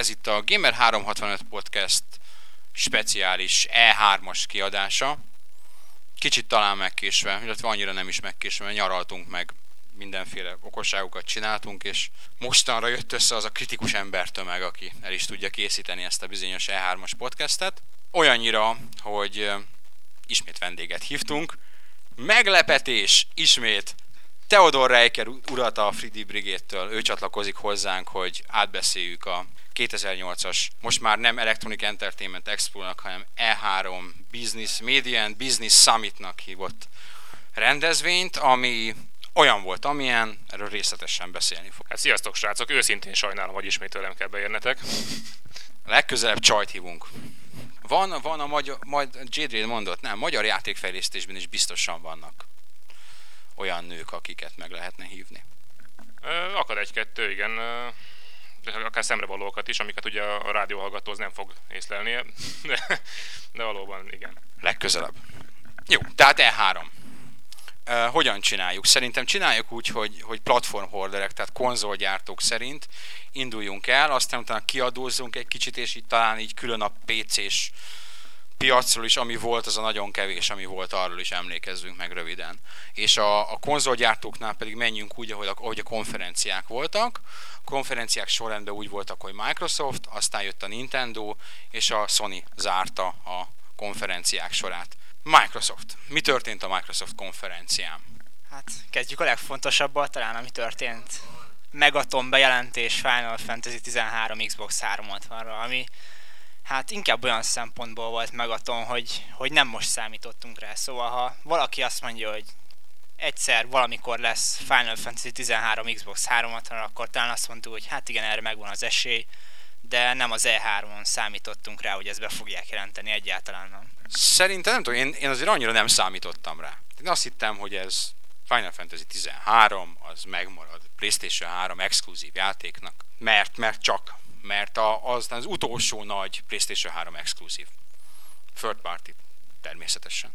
Ez itt a Gamer 365 Podcast speciális E3-as kiadása. Kicsit talán megkésve, illetve annyira nem is megkésve, mert nyaraltunk meg mindenféle okosságokat csináltunk, és mostanra jött össze az a kritikus embertömeg, aki el is tudja készíteni ezt a bizonyos E3-as podcastet. Olyannyira, hogy ismét vendéget hívtunk. Meglepetés! Ismét Theodor Reiker urat a Fridi Brigétől, ő csatlakozik hozzánk, hogy átbeszéljük a 2008-as, most már nem Electronic Entertainment Expo-nak, hanem E3 Business Media and Business Summit-nak hívott rendezvényt, ami olyan volt, amilyen, erről részletesen beszélni fog. Hát sziasztok srácok, őszintén sajnálom, hogy ismét tőlem kell beérnetek. Legközelebb csajt hívunk. Van, van a magyar, majd Jade mondott, nem, magyar játékfejlesztésben is biztosan vannak olyan nők, akiket meg lehetne hívni. Ö, akad egy-kettő, igen. Akár szemrevalókat is, amiket ugye a rádióhallgatóz nem fog észlelni, de, de valóban igen. Legközelebb. Jó, tehát E3. Uh, hogyan csináljuk? Szerintem csináljuk úgy, hogy, hogy platformholderek, tehát konzolgyártók szerint induljunk el, aztán utána kiadózzunk egy kicsit, és így talán így külön a PC-s piacról is, ami volt, az a nagyon kevés, ami volt, arról is emlékezzünk meg röviden. És a, a konzolgyártóknál pedig menjünk úgy, ahogy a, ahogy a konferenciák voltak. A konferenciák sorrendben úgy voltak, hogy Microsoft, aztán jött a Nintendo, és a Sony zárta a konferenciák sorát. Microsoft. Mi történt a Microsoft konferencián? Hát kezdjük a legfontosabbal talán, ami történt. Megaton bejelentés Final Fantasy 13 Xbox 360-ra, ami hát inkább olyan szempontból volt megaton, hogy, hogy nem most számítottunk rá. Szóval ha valaki azt mondja, hogy egyszer valamikor lesz Final Fantasy 13 Xbox 360 akkor talán azt mondtuk, hogy hát igen, erre megvan az esély, de nem az E3-on számítottunk rá, hogy ezt be fogják jelenteni egyáltalán nem. Szerintem nem tudom, én, én azért annyira nem számítottam rá. Én azt hittem, hogy ez Final Fantasy 13, az megmarad PlayStation 3 exkluzív játéknak, mert, mert csak mert a, az az utolsó nagy PlayStation 3 exkluzív. Third party természetesen.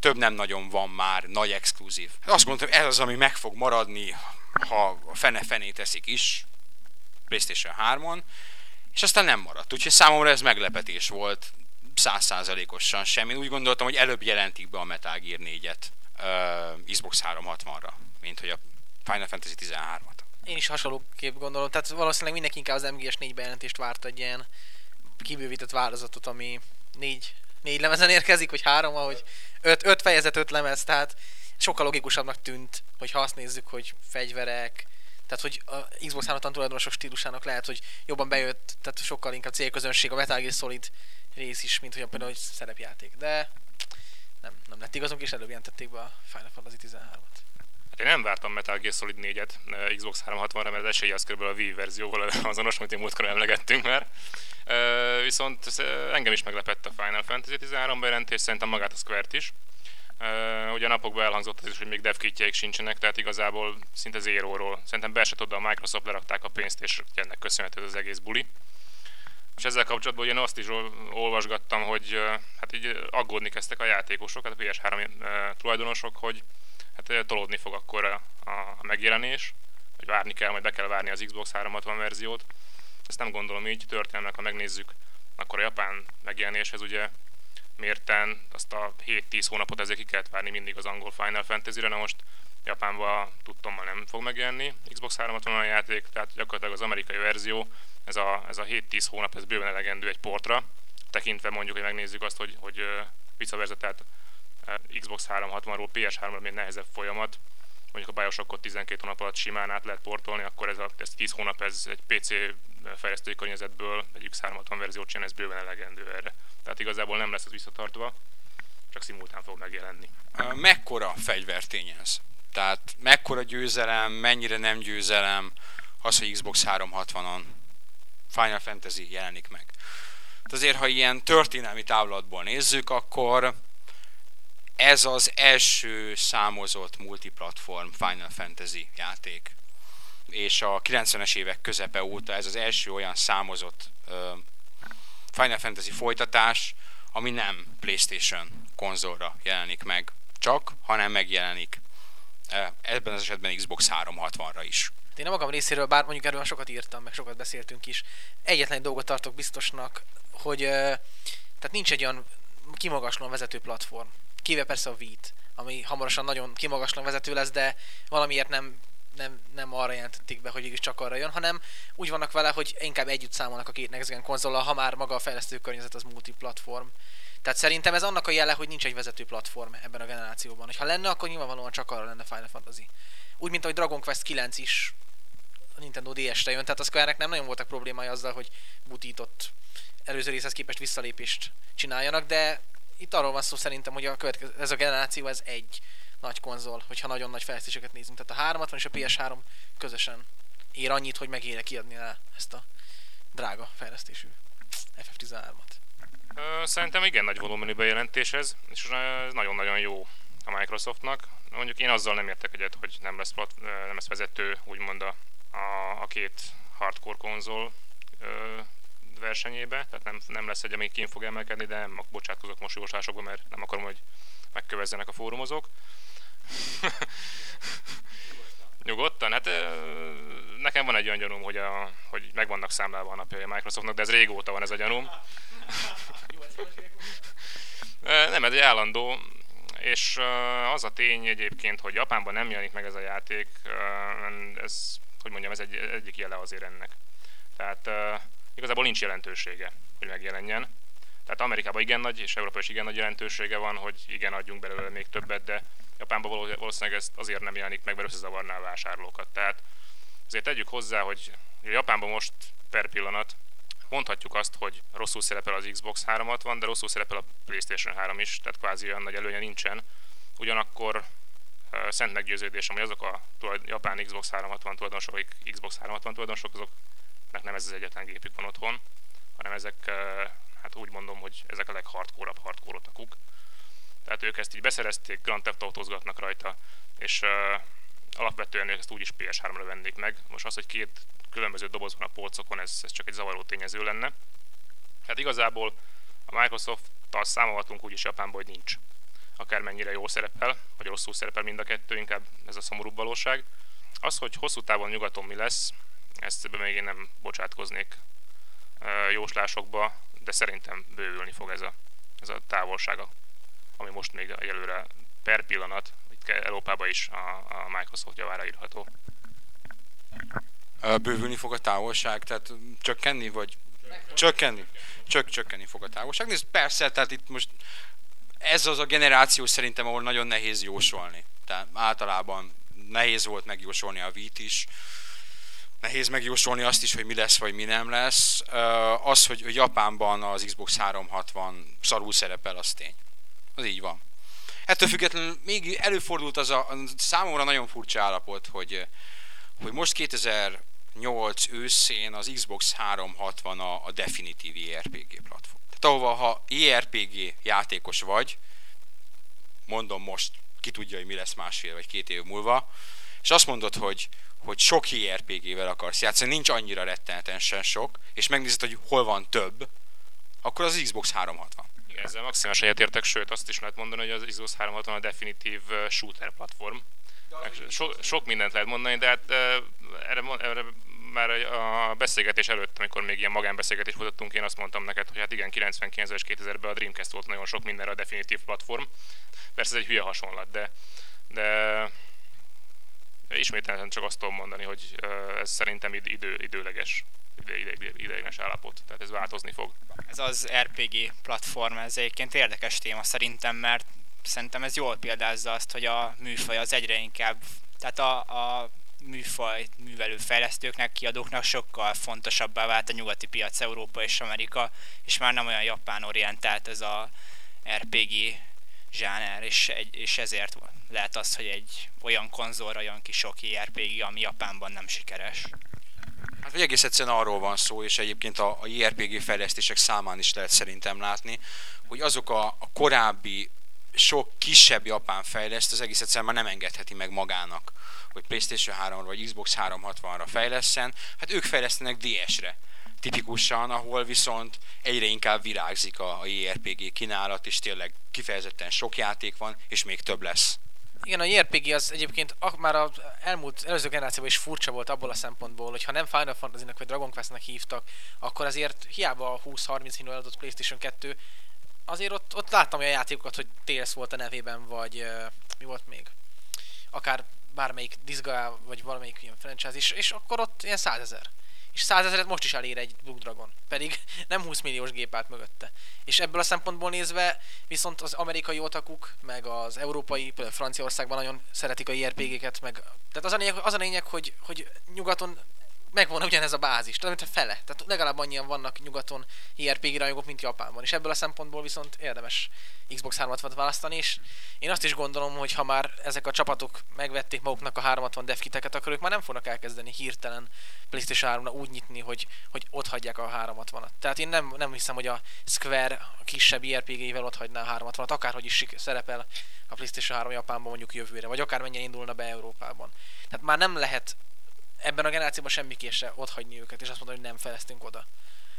Több nem nagyon van már nagy exkluzív. Azt mondtam, ez az, ami meg fog maradni, ha a fene fené teszik is, PlayStation 3-on, és aztán nem maradt. Úgyhogy számomra ez meglepetés volt, százszázalékosan sem. Én úgy gondoltam, hogy előbb jelentik be a Metal Gear 4-et uh, Xbox 360-ra, mint hogy a Final Fantasy 13-at én is hasonlóképp gondolom, tehát valószínűleg mindenki inkább az MGS 4 bejelentést várt egy ilyen kibővített változatot, ami négy, négy lemezen érkezik, vagy három, ahogy öt, öt fejezet, öt lemez, tehát sokkal logikusabbnak tűnt, hogy ha azt nézzük, hogy fegyverek, tehát hogy a Xbox 360 tulajdonosok stílusának lehet, hogy jobban bejött, tehát sokkal inkább célközönség a Metal Gear Solid rész is, mint hogy például hogy szerepjáték. De nem, nem lett igazunk, és előbb jelentették be a Final Fantasy 13-at. Én nem vártam Metal Gear Solid 4-et eh, Xbox 360-ra, mert az esélye az kb. a Wii verzióval azonos, amit én múltkor emlegettünk már. Uh, viszont engem is meglepett a Final Fantasy 13 bejelentés, szerintem magát a Square-t is. Uh, ugye a napokban elhangzott az is, hogy még devkitjeik sincsenek, tehát igazából szinte zéróról. Szerintem be tudta, a Microsoft lerakták a pénzt, és ennek köszönhető az egész buli. És ezzel kapcsolatban én azt is olvasgattam, hogy hát így aggódni kezdtek a játékosok, hát a PS3 tulajdonosok, hogy hát tolódni fog akkor a, a megjelenés, hogy várni kell, majd be kell várni az Xbox 360 verziót. Ezt nem gondolom így, történelmek, ha megnézzük, akkor a japán megjelenéshez ugye mérten azt a 7-10 hónapot ezért ki kellett várni mindig az angol Final Fantasy-re, na most Japánban tudtommal nem fog megjelenni Xbox 360 a játék, tehát gyakorlatilag az amerikai verzió, ez a, ez a 7-10 hónap, ez bőven elegendő egy portra, tekintve mondjuk, hogy megnézzük azt, hogy, hogy vice tehát Xbox 360-ról PS3-ra még nehezebb folyamat, mondjuk a Bioshockot 12 hónap alatt simán át lehet portolni, akkor ez, a, ez 10 hónap ez egy PC fejlesztői környezetből egy X360 verziót csinál, ez bőven elegendő erre. Tehát igazából nem lesz ez visszatartva, csak szimultán fog megjelenni. Mekkora fegyvertény ez? Tehát mekkora győzelem, mennyire nem győzelem az, hogy Xbox 360-on Final Fantasy jelenik meg. Tehát azért, ha ilyen történelmi távlatból nézzük, akkor ez az első számozott multiplatform Final Fantasy játék. És a 90-es évek közepe óta ez az első olyan számozott Final Fantasy folytatás, ami nem PlayStation konzolra jelenik meg csak, hanem megjelenik ebben az esetben Xbox 360-ra is. Én a magam részéről, bár mondjuk erről sokat írtam, meg sokat beszéltünk is, egyetlen dolgot tartok biztosnak, hogy tehát nincs egy olyan kimagaslóan vezető platform. Kivéve persze a Vít, ami hamarosan nagyon kimagaslóan vezető lesz, de valamiért nem nem, nem arra jelentették be, hogy is csak arra jön, hanem úgy vannak vele, hogy inkább együtt számolnak a két Next Gen konzollal, ha már maga a fejlesztő környezet az multiplatform. Tehát szerintem ez annak a jele, hogy nincs egy vezető platform ebben a generációban. Ha lenne, akkor nyilvánvalóan csak arra lenne Final Fantasy. Úgy, mint ahogy Dragon Quest 9 is a Nintendo DS-re jön, tehát a square nem nagyon voltak problémái azzal, hogy butított előző részhez képest visszalépést csináljanak, de itt arról van szó szerintem, hogy a következő, ez a generáció ez egy nagy konzol, hogyha nagyon nagy fejlesztéseket nézünk. Tehát a 360 és a PS3 közösen ér annyit, hogy megére kiadni el ezt a drága fejlesztésű FF13-at. Szerintem igen nagy volumenű bejelentés ez, és ez nagyon-nagyon jó a Microsoftnak. Mondjuk én azzal nem értek egyet, hogy nem lesz, plat, nem lesz vezető, úgymond a, a, a két hardcore konzol versenyébe, tehát nem, nem lesz egy, ami kint fog emelkedni, de nem bocsátkozok most jóslásokba, mert nem akarom, hogy megkövezzenek a fórumozók. Nyugodtan, hát nekem van egy olyan gyanúm, hogy, a, hogy meg vannak számlálva a napjai a Microsoftnak, de ez régóta van ez a gyanúm. Nem, ez egy állandó, és az a tény egyébként, hogy Japánban nem jelenik meg ez a játék, ez, hogy mondjam, ez egy, egyik jele azért ennek. Tehát igazából nincs jelentősége, hogy megjelenjen. Tehát Amerikában igen nagy, és Európában is igen nagy jelentősége van, hogy igen, adjunk belőle még többet, de Japánban valószínűleg ez azért nem jelenik meg, mert összezavarná a vásárlókat. Tehát azért tegyük hozzá, hogy Japánban most per pillanat mondhatjuk azt, hogy rosszul szerepel az Xbox 360, de rosszul szerepel a PlayStation 3 is, tehát kvázi olyan nagy előnye nincsen. Ugyanakkor szent meggyőződésem, hogy azok a japán Xbox 360 tulajdonosok, akik Xbox 360 tulajdonosok, azoknak nem ez az egyetlen gépük van otthon, hanem ezek, uh, hát úgy mondom, hogy ezek a leghardcore hardcore. Tehát ők ezt így beszerezték, Grand Theft Autózgatnak rajta, és uh, alapvetően ezt úgyis PS3-ra vennék meg. Most az, hogy két különböző doboz van a polcokon, ez, ez csak egy zavaró tényező lenne. Hát igazából a Microsoft-tal számolhatunk úgyis Japánban, hogy nincs. Akármennyire jó szerepel, vagy rosszul szerepel mind a kettő, inkább ez a szomorúbb valóság. Az, hogy hosszú távon nyugaton mi lesz, ezt még én nem bocsátkoznék jóslásokba, de szerintem bővülni fog ez a, ez a távolsága, ami most még egyelőre per pillanat, itt Európában is a, a Microsoft javára írható bővülni fog a távolság, tehát csökkenni, vagy csökkenni? Csök, csökkenni fog a távolság. Nézd, persze, tehát itt most ez az a generáció szerintem, ahol nagyon nehéz jósolni. Tehát általában nehéz volt megjósolni a vít is, nehéz megjósolni azt is, hogy mi lesz, vagy mi nem lesz. Az, hogy Japánban az Xbox 360 szarul szerepel, az tény. Az így van. Ettől függetlenül még előfordult az a, számomra nagyon furcsa állapot, hogy, hogy most 2000 8 őszén az Xbox 360 a, a definitív ERPG platform. Tehát ahova, ha ERPG játékos vagy, mondom most, ki tudja, hogy mi lesz másfél vagy két év múlva, és azt mondod, hogy, hogy sok ERPG-vel akarsz játszani, nincs annyira rettenetesen sok, és megnézed, hogy hol van több, akkor az Xbox 360. Igen, ezzel maximálisan egyetértek, sőt azt is lehet mondani, hogy az Xbox 360 a definitív shooter platform. So, sok mindent lehet mondani, de hát erre, erre már a beszélgetés előtt, amikor még ilyen magánbeszélgetés folytattunk, én azt mondtam neked, hogy hát igen, 99 és 2000-ben a Dreamcast volt nagyon sok mindenre a definitív platform. Persze ez egy hülye hasonlat, de, de ismételten csak azt tudom mondani, hogy ez szerintem idő, időleges ide, ide, ide, ideiglenes állapot, tehát ez változni fog. Ez az RPG platform, ez egyébként érdekes téma szerintem, mert szerintem ez jól példázza azt, hogy a műfaj az egyre inkább, tehát a, a műfaj művelő fejlesztőknek, kiadóknak sokkal fontosabbá vált a nyugati piac, Európa és Amerika, és már nem olyan japán orientált ez a RPG zsáner, és, és ezért lehet az, hogy egy olyan konzolra jön ki sok RPG, ami Japánban nem sikeres. Hát vagy egész egyszerűen arról van szó, és egyébként a, a JRPG fejlesztések számán is lehet szerintem látni, hogy azok a, a korábbi sok kisebb japán fejleszt az egész egyszerűen már nem engedheti meg magának, hogy PlayStation 3-ra vagy Xbox 360-ra fejleszten, hát ők fejlesztenek DS-re tipikusan, ahol viszont egyre inkább virágzik a, a JRPG kínálat, és tényleg kifejezetten sok játék van, és még több lesz. Igen, a JRPG az egyébként már az elmúlt, előző generációban is furcsa volt abból a szempontból, hogy ha nem Final Fantasy-nek vagy Dragon Quest-nek hívtak, akkor azért hiába a 20-30 millió eladott PlayStation 2, azért ott, ott láttam olyan játékokat, hogy Tales volt a nevében, vagy mi volt még? Akár bármelyik Disgaea, vagy valamelyik ilyen franchise, és, és akkor ott ilyen százezer. És százezeret most is elér egy Blue Dragon, pedig nem 20 milliós gép állt mögötte. És ebből a szempontból nézve viszont az amerikai otakuk, meg az európai, például Franciaországban nagyon szeretik a JRPG-ket, meg... Tehát az a lényeg, az a lényeg hogy, hogy nyugaton megvan ugyanez a bázis, tehát mint a fele. Tehát legalább annyian vannak nyugaton JRPG rajongók, mint Japánban. És ebből a szempontból viszont érdemes Xbox 360-at választani, és én azt is gondolom, hogy ha már ezek a csapatok megvették maguknak a 360 devkiteket, akkor ők már nem fognak elkezdeni hirtelen PlayStation 3 úgy nyitni, hogy, hogy ott hagyják a 360-at. Tehát én nem, nem hiszem, hogy a Square a kisebb JRPG-vel ott hagyná a 360-at, akárhogy is szerepel a PlayStation 3 Japánban mondjuk jövőre, vagy akármennyien indulna be Európában. Tehát már nem lehet ebben a generációban semmiképp se ott hagyni őket, és azt mondani, hogy nem fejlesztünk oda.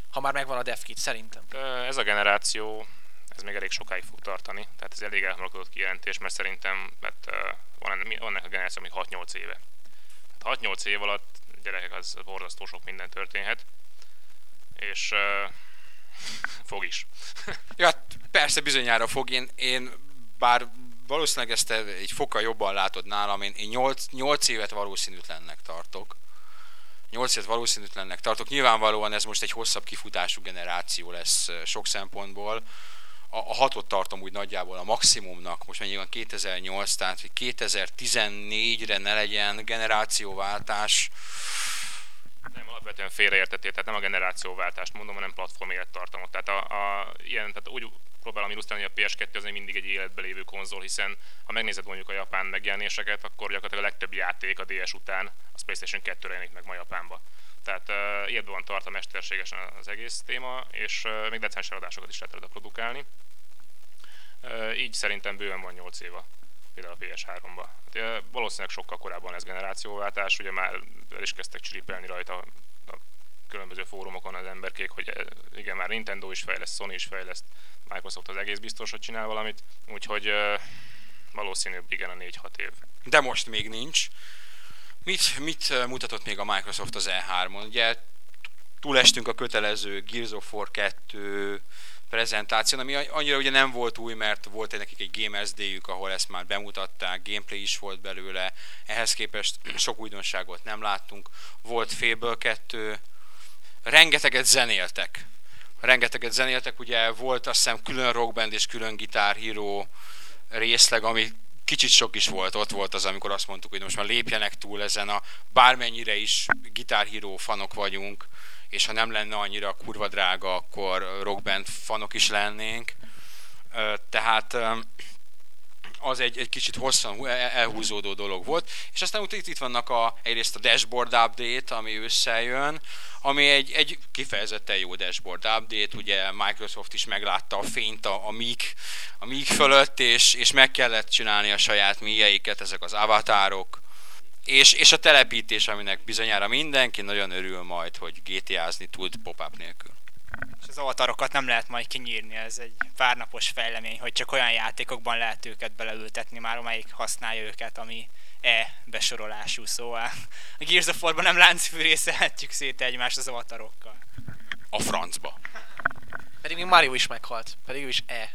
Ha már megvan a devkit, szerintem. Ez a generáció, ez még elég sokáig fog tartani, tehát ez elég elhaladott kijelentés, mert szerintem mert, van, van ennek a generáció még 6-8 éve. 6-8 év alatt gyerekek, az borzasztó sok minden történhet, és uh, fog is. ja, hát persze bizonyára fog. Én, én bár valószínűleg ezt egy fokkal jobban látod nálam, én, én 8, 8 évet valószínűtlennek tartok. 8 évet valószínűtlennek tartok. Nyilvánvalóan ez most egy hosszabb kifutású generáció lesz sok szempontból. A, a hatot tartom úgy nagyjából a maximumnak, most mennyi van 2008, tehát hogy 2014-re ne legyen generációváltás. Nem, alapvetően félreértettél, tehát nem a generációváltást mondom, hanem platform élettartamot. Tehát, a, a, ilyen, tehát úgy próbálom illusztrálni, hogy a PS2 az még mindig egy életbe lévő konzol, hiszen ha megnézed mondjuk a japán megjelenéseket, akkor gyakorlatilag a legtöbb játék a DS után az PlayStation 2-re jelenik meg ma Japánba. Tehát uh, ilyenben van tart a mesterségesen az egész téma, és uh, még decens eladásokat is lehet produkálni. Uh, így szerintem bőven van 8 éva például a PS3-ba. Hát, uh, valószínűleg sokkal korábban lesz generációváltás, ugye már el is kezdtek csiripelni rajta a különböző fórumokon az emberkék, hogy igen, már Nintendo is fejleszt, Sony is fejleszt, Microsoft az egész biztos, hogy csinál valamit, úgyhogy uh, valószínűbb igen a 4-6 év. De most még nincs. Mit, mit mutatott még a Microsoft az E3-on? Ugye túlestünk a kötelező Gears of War 2 prezentáción, ami annyira ugye nem volt új, mert volt egy nekik egy Gamers day ahol ezt már bemutatták, gameplay is volt belőle, ehhez képest sok újdonságot nem láttunk. Volt Fable 2, rengeteget zenéltek rengeteget zenéltek, ugye volt azt hiszem külön rockband és külön gitárhíró részleg, ami kicsit sok is volt, ott volt az, amikor azt mondtuk, hogy most már lépjenek túl ezen a bármennyire is gitárhíró fanok vagyunk, és ha nem lenne annyira kurva drága, akkor rockband fanok is lennénk. Tehát az egy, egy kicsit hosszan elhúzódó dolog volt, és aztán itt, itt vannak a, egyrészt a dashboard update, ami összejön, ami egy, egy kifejezetten jó dashboard update, ugye Microsoft is meglátta a fényt a, a míg, a míg fölött, és, és meg kellett csinálni a saját míjeiket, ezek az avatárok, és, és a telepítés, aminek bizonyára mindenki nagyon örül majd, hogy GTA-zni tud pop-up nélkül. És az avatarokat nem lehet majd kinyírni, ez egy párnapos fejlemény, hogy csak olyan játékokban lehet őket beleültetni már, amelyik használja őket, ami E besorolású, szóval a Gears of War-ban nem láncfűrészelhetjük szét egymást az avatarokkal. A francba. Pedig még Mario is meghalt, pedig ő is E.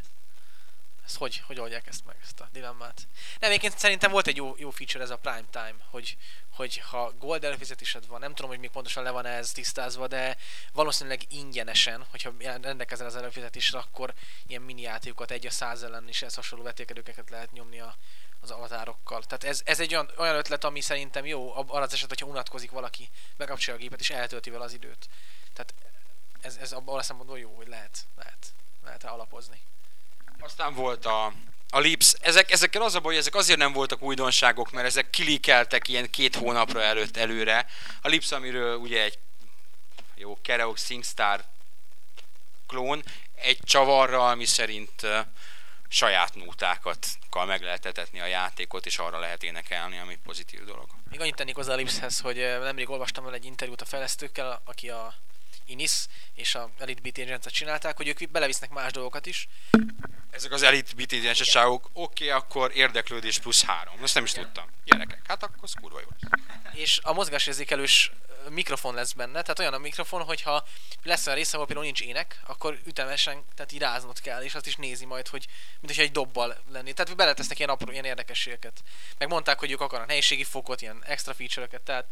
Ezt hogy, hogy oldják ezt meg, ezt a dilemmát? Nem, egyébként szerintem volt egy jó, jó feature ez a Prime Time, hogy, hogy ha gold előfizetésed van, nem tudom, hogy még pontosan le van ez tisztázva, de valószínűleg ingyenesen, hogyha rendelkezel az előfizetésre, akkor ilyen mini játékokat egy a száz ellen is ez hasonló vetélkedőket lehet nyomni a, az avatárokkal. Tehát ez, ez egy olyan, olyan ötlet, ami szerintem jó, arra az eset, hogyha unatkozik valaki, megkapcsolja a gépet és eltölti vele az időt. Tehát ez, ez abban a szempontból jó, hogy lehet, lehet, lehet alapozni. Aztán volt a, a Lips. Ezek, ezekkel az a baj, hogy ezek azért nem voltak újdonságok, mert ezek kilikeltek ilyen két hónapra előtt előre. A Lips, amiről ugye egy jó Kereok SingStar klón, egy csavarral, ami szerint saját nótákat meg lehet etetni a játékot, és arra lehet énekelni, ami pozitív dolog. Még annyit tennék hozzá a Lipshez, hogy nemrég olvastam el egy interjút a fejlesztőkkel, aki a Inis és a Elite Beat agents csinálták, hogy ők belevisznek más dolgokat is. Ezek az Elite Beat agents oké, okay, akkor érdeklődés plusz három. Ezt nem is tudtam. Gyerekek, hát akkor az kurva jó. És a mozgásérzékelős mikrofon lesz benne, tehát olyan a mikrofon, hogyha lesz olyan része, ahol például nincs ének, akkor ütemesen, tehát így ráznod kell, és azt is nézi majd, hogy mint hogyha egy dobbal lenni. Tehát beletesznek ilyen apró, ilyen érdekességeket. Meg mondták, hogy ők akarnak nehézségi fokot, ilyen extra feature-öket, tehát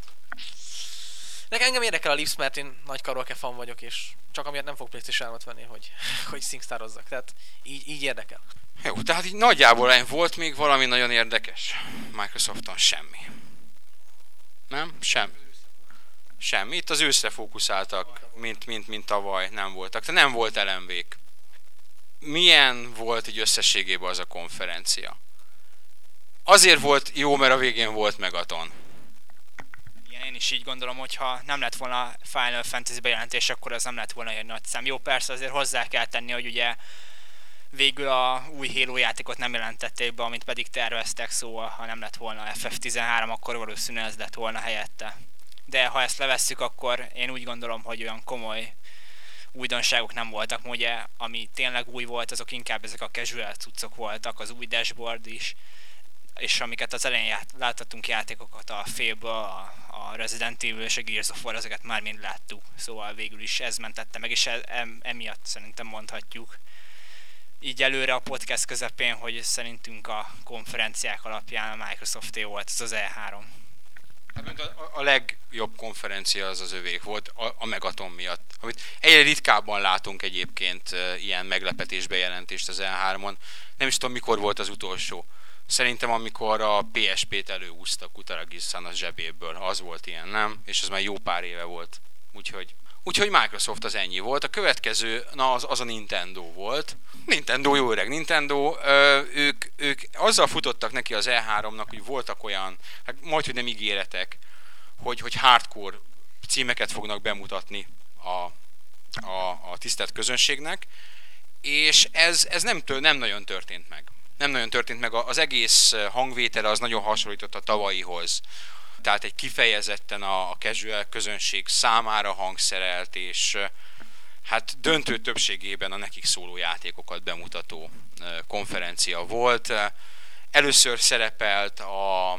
Nekem engem érdekel a Lips, mert én nagy karaoke fan vagyok, és csak amiatt nem fog PlayStation 3 venni, hogy, hogy singstarozzak. Tehát így, így érdekel. Jó, tehát így nagyjából volt még valami nagyon érdekes. Microsofton semmi. Nem? Sem. Semmi. Itt az őszre fókuszáltak, mint, mint, mint tavaly nem voltak. Tehát nem volt elemvék. Milyen volt egy összességében az a konferencia? Azért volt jó, mert a végén volt Megaton én is így gondolom, hogy ha nem lett volna Final Fantasy bejelentés, akkor az nem lett volna egy nagy szám. Jó, persze azért hozzá kell tenni, hogy ugye végül a új Halo játékot nem jelentették be, amit pedig terveztek, szóval ha nem lett volna FF13, akkor valószínűleg ez lett volna helyette. De ha ezt levesszük, akkor én úgy gondolom, hogy olyan komoly újdonságok nem voltak, ugye, ami tényleg új volt, azok inkább ezek a casual cuccok voltak, az új dashboard is, és amiket az elején ját, láthatunk játékokat, a Fable, a, a Resident Evil és a Gears of War, ezeket már mind láttuk, szóval végül is ez mentette meg, és e, emiatt szerintem mondhatjuk így előre a podcast közepén, hogy szerintünk a konferenciák alapján a Microsoft volt ez az E3. Hát a, a legjobb konferencia az az övék volt a, a Megaton miatt, amit egyre ritkábban látunk egyébként ilyen meglepetés bejelentést az E3-on. Nem is tudom mikor volt az utolsó Szerintem amikor a PSP-t előúzta Kutaragisan a zsebéből, az volt ilyen, nem? És ez már jó pár éve volt. Úgyhogy, úgyhogy Microsoft az ennyi volt. A következő, na az, az a Nintendo volt. Nintendo, jó öreg Nintendo, ö, ők, ők azzal futottak neki az E3-nak, hogy voltak olyan, hát majd, hogy nem ígéretek, hogy, hogy hardcore címeket fognak bemutatni a, a, a tisztelt közönségnek, és ez, ez nem, tő, nem nagyon történt meg nem nagyon történt meg. Az egész hangvétele az nagyon hasonlított a tavalyihoz. Tehát egy kifejezetten a, a casual közönség számára hangszerelt, és hát döntő többségében a nekik szóló játékokat bemutató konferencia volt. Először szerepelt a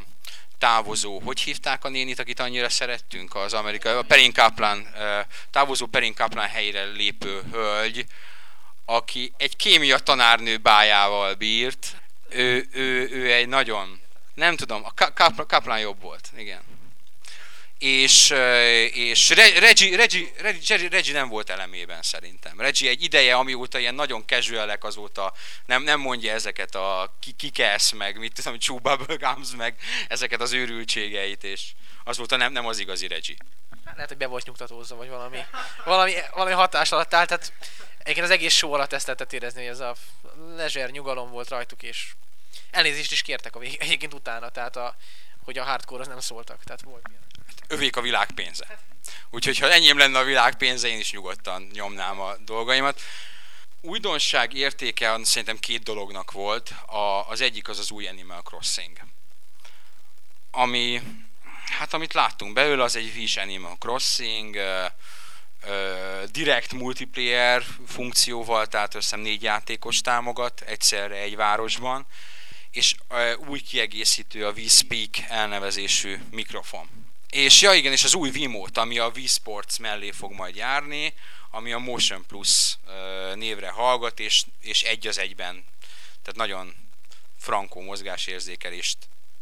távozó, hogy hívták a nénit, akit annyira szerettünk, az amerikai, a Perin Kaplan, távozó Perin Kaplan helyére lépő hölgy, aki egy kémia tanárnő bájával bírt, ő, ő, ő egy nagyon, nem tudom, a Kaplan jobb volt, igen. És, és Reggie, Reggie, Reggie, Reggie nem volt elemében szerintem. Reggie egy ideje, amióta ilyen nagyon casual azóta nem, nem mondja ezeket a kikesz meg, mit tudom, bubblegums meg ezeket az őrültségeit, és azóta nem, nem az igazi Reggie. Lehet, hogy be volt nyugtatózva, vagy valami, valami, valami hatás alatt állt. Tehát Egyébként az egész show alatt ezt lehetett érezni, hogy ez a lezser nyugalom volt rajtuk, és elnézést is kértek a vég, egyébként utána, tehát a, hogy a hardcore az nem szóltak, tehát volt ilyen. Hát övék a világ pénze. Úgyhogy ha enyém lenne a világ pénze, én is nyugodtan nyomnám a dolgaimat. Újdonság értéke szerintem két dolognak volt. A, az egyik az az új Animal Crossing. Ami, hát amit láttunk belőle, az egy friss Animal Crossing, direkt multiplayer funkcióval, tehát összem négy játékos támogat egyszerre egy városban, és új kiegészítő a V-Speak elnevezésű mikrofon. És ja igen, és az új Vimót, ami a V-Sports mellé fog majd járni, ami a Motion Plus névre hallgat, és, és egy az egyben, tehát nagyon frankó mozgásérzékelést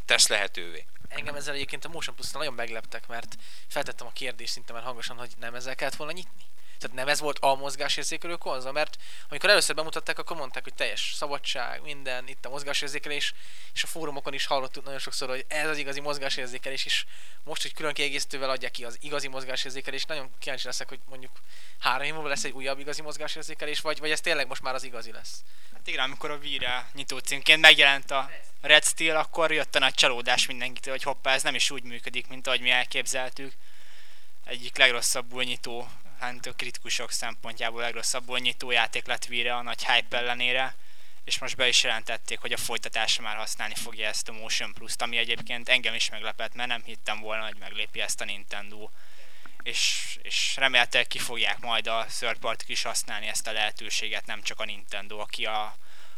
tesz lehetővé engem ezzel egyébként a Motion plus nagyon megleptek, mert feltettem a kérdést szinte már hangosan, hogy nem ezzel kellett volna nyitni. Tehát nem ez volt a mozgásérzékelő konzol, mert amikor először bemutatták, akkor mondták, hogy teljes szabadság, minden, itt a mozgásérzékelés, és a fórumokon is hallottuk nagyon sokszor, hogy ez az igazi mozgásérzékelés, és most, hogy külön kiegészítővel adják ki az igazi mozgásérzékelés, nagyon kíváncsi leszek, hogy mondjuk három év múlva lesz egy újabb igazi mozgásérzékelés, vagy, vagy ez tényleg most már az igazi lesz. Hát igen, amikor a Vire nyitó címként megjelent a Red Steel, akkor jött a nagy csalódás mindenkitől, hogy hoppá, ez nem is úgy működik, mint ahogy mi elképzeltük. Egyik legrosszabbul nyitó, hát a kritikusok szempontjából legrosszabbul nyitó játék lett Vire a nagy hype ellenére, és most be is jelentették, hogy a folytatásra már használni fogja ezt a Motion Plus-t, ami egyébként engem is meglepett, mert nem hittem volna, hogy meglépi ezt a Nintendo. és, és remélhetőleg ki fogják majd a third party is használni ezt a lehetőséget, nem csak a Nintendo, aki a,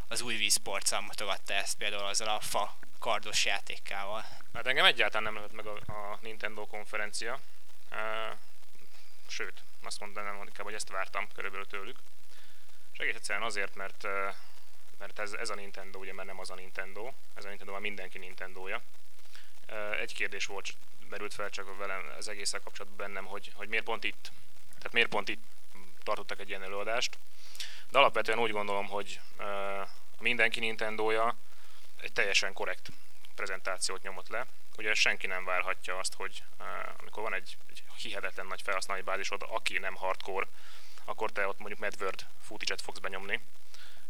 az új Wii sports mutogatta ezt például azzal a fa kardos játékával. Hát engem egyáltalán nem lett meg a, a Nintendo konferencia. Uh, sőt, azt mondanám inkább, hogy ezt vártam körülbelül tőlük. És egész egyszerűen azért, mert, mert ez, ez a Nintendo, ugye, mert nem az a Nintendo. Ez a Nintendo már mindenki Nintendója. Uh, egy kérdés volt, merült fel csak velem az egészen kapcsolatban bennem, hogy, hogy miért pont itt. Tehát miért pont itt tartottak egy ilyen előadást. De alapvetően úgy gondolom, hogy mindenki Nintendója egy teljesen korrekt prezentációt nyomott le. Ugye senki nem várhatja azt, hogy amikor van egy, egy hihetetlen nagy felhasználói bázisod, aki nem hardcore, akkor te ott mondjuk Medword footage fogsz benyomni,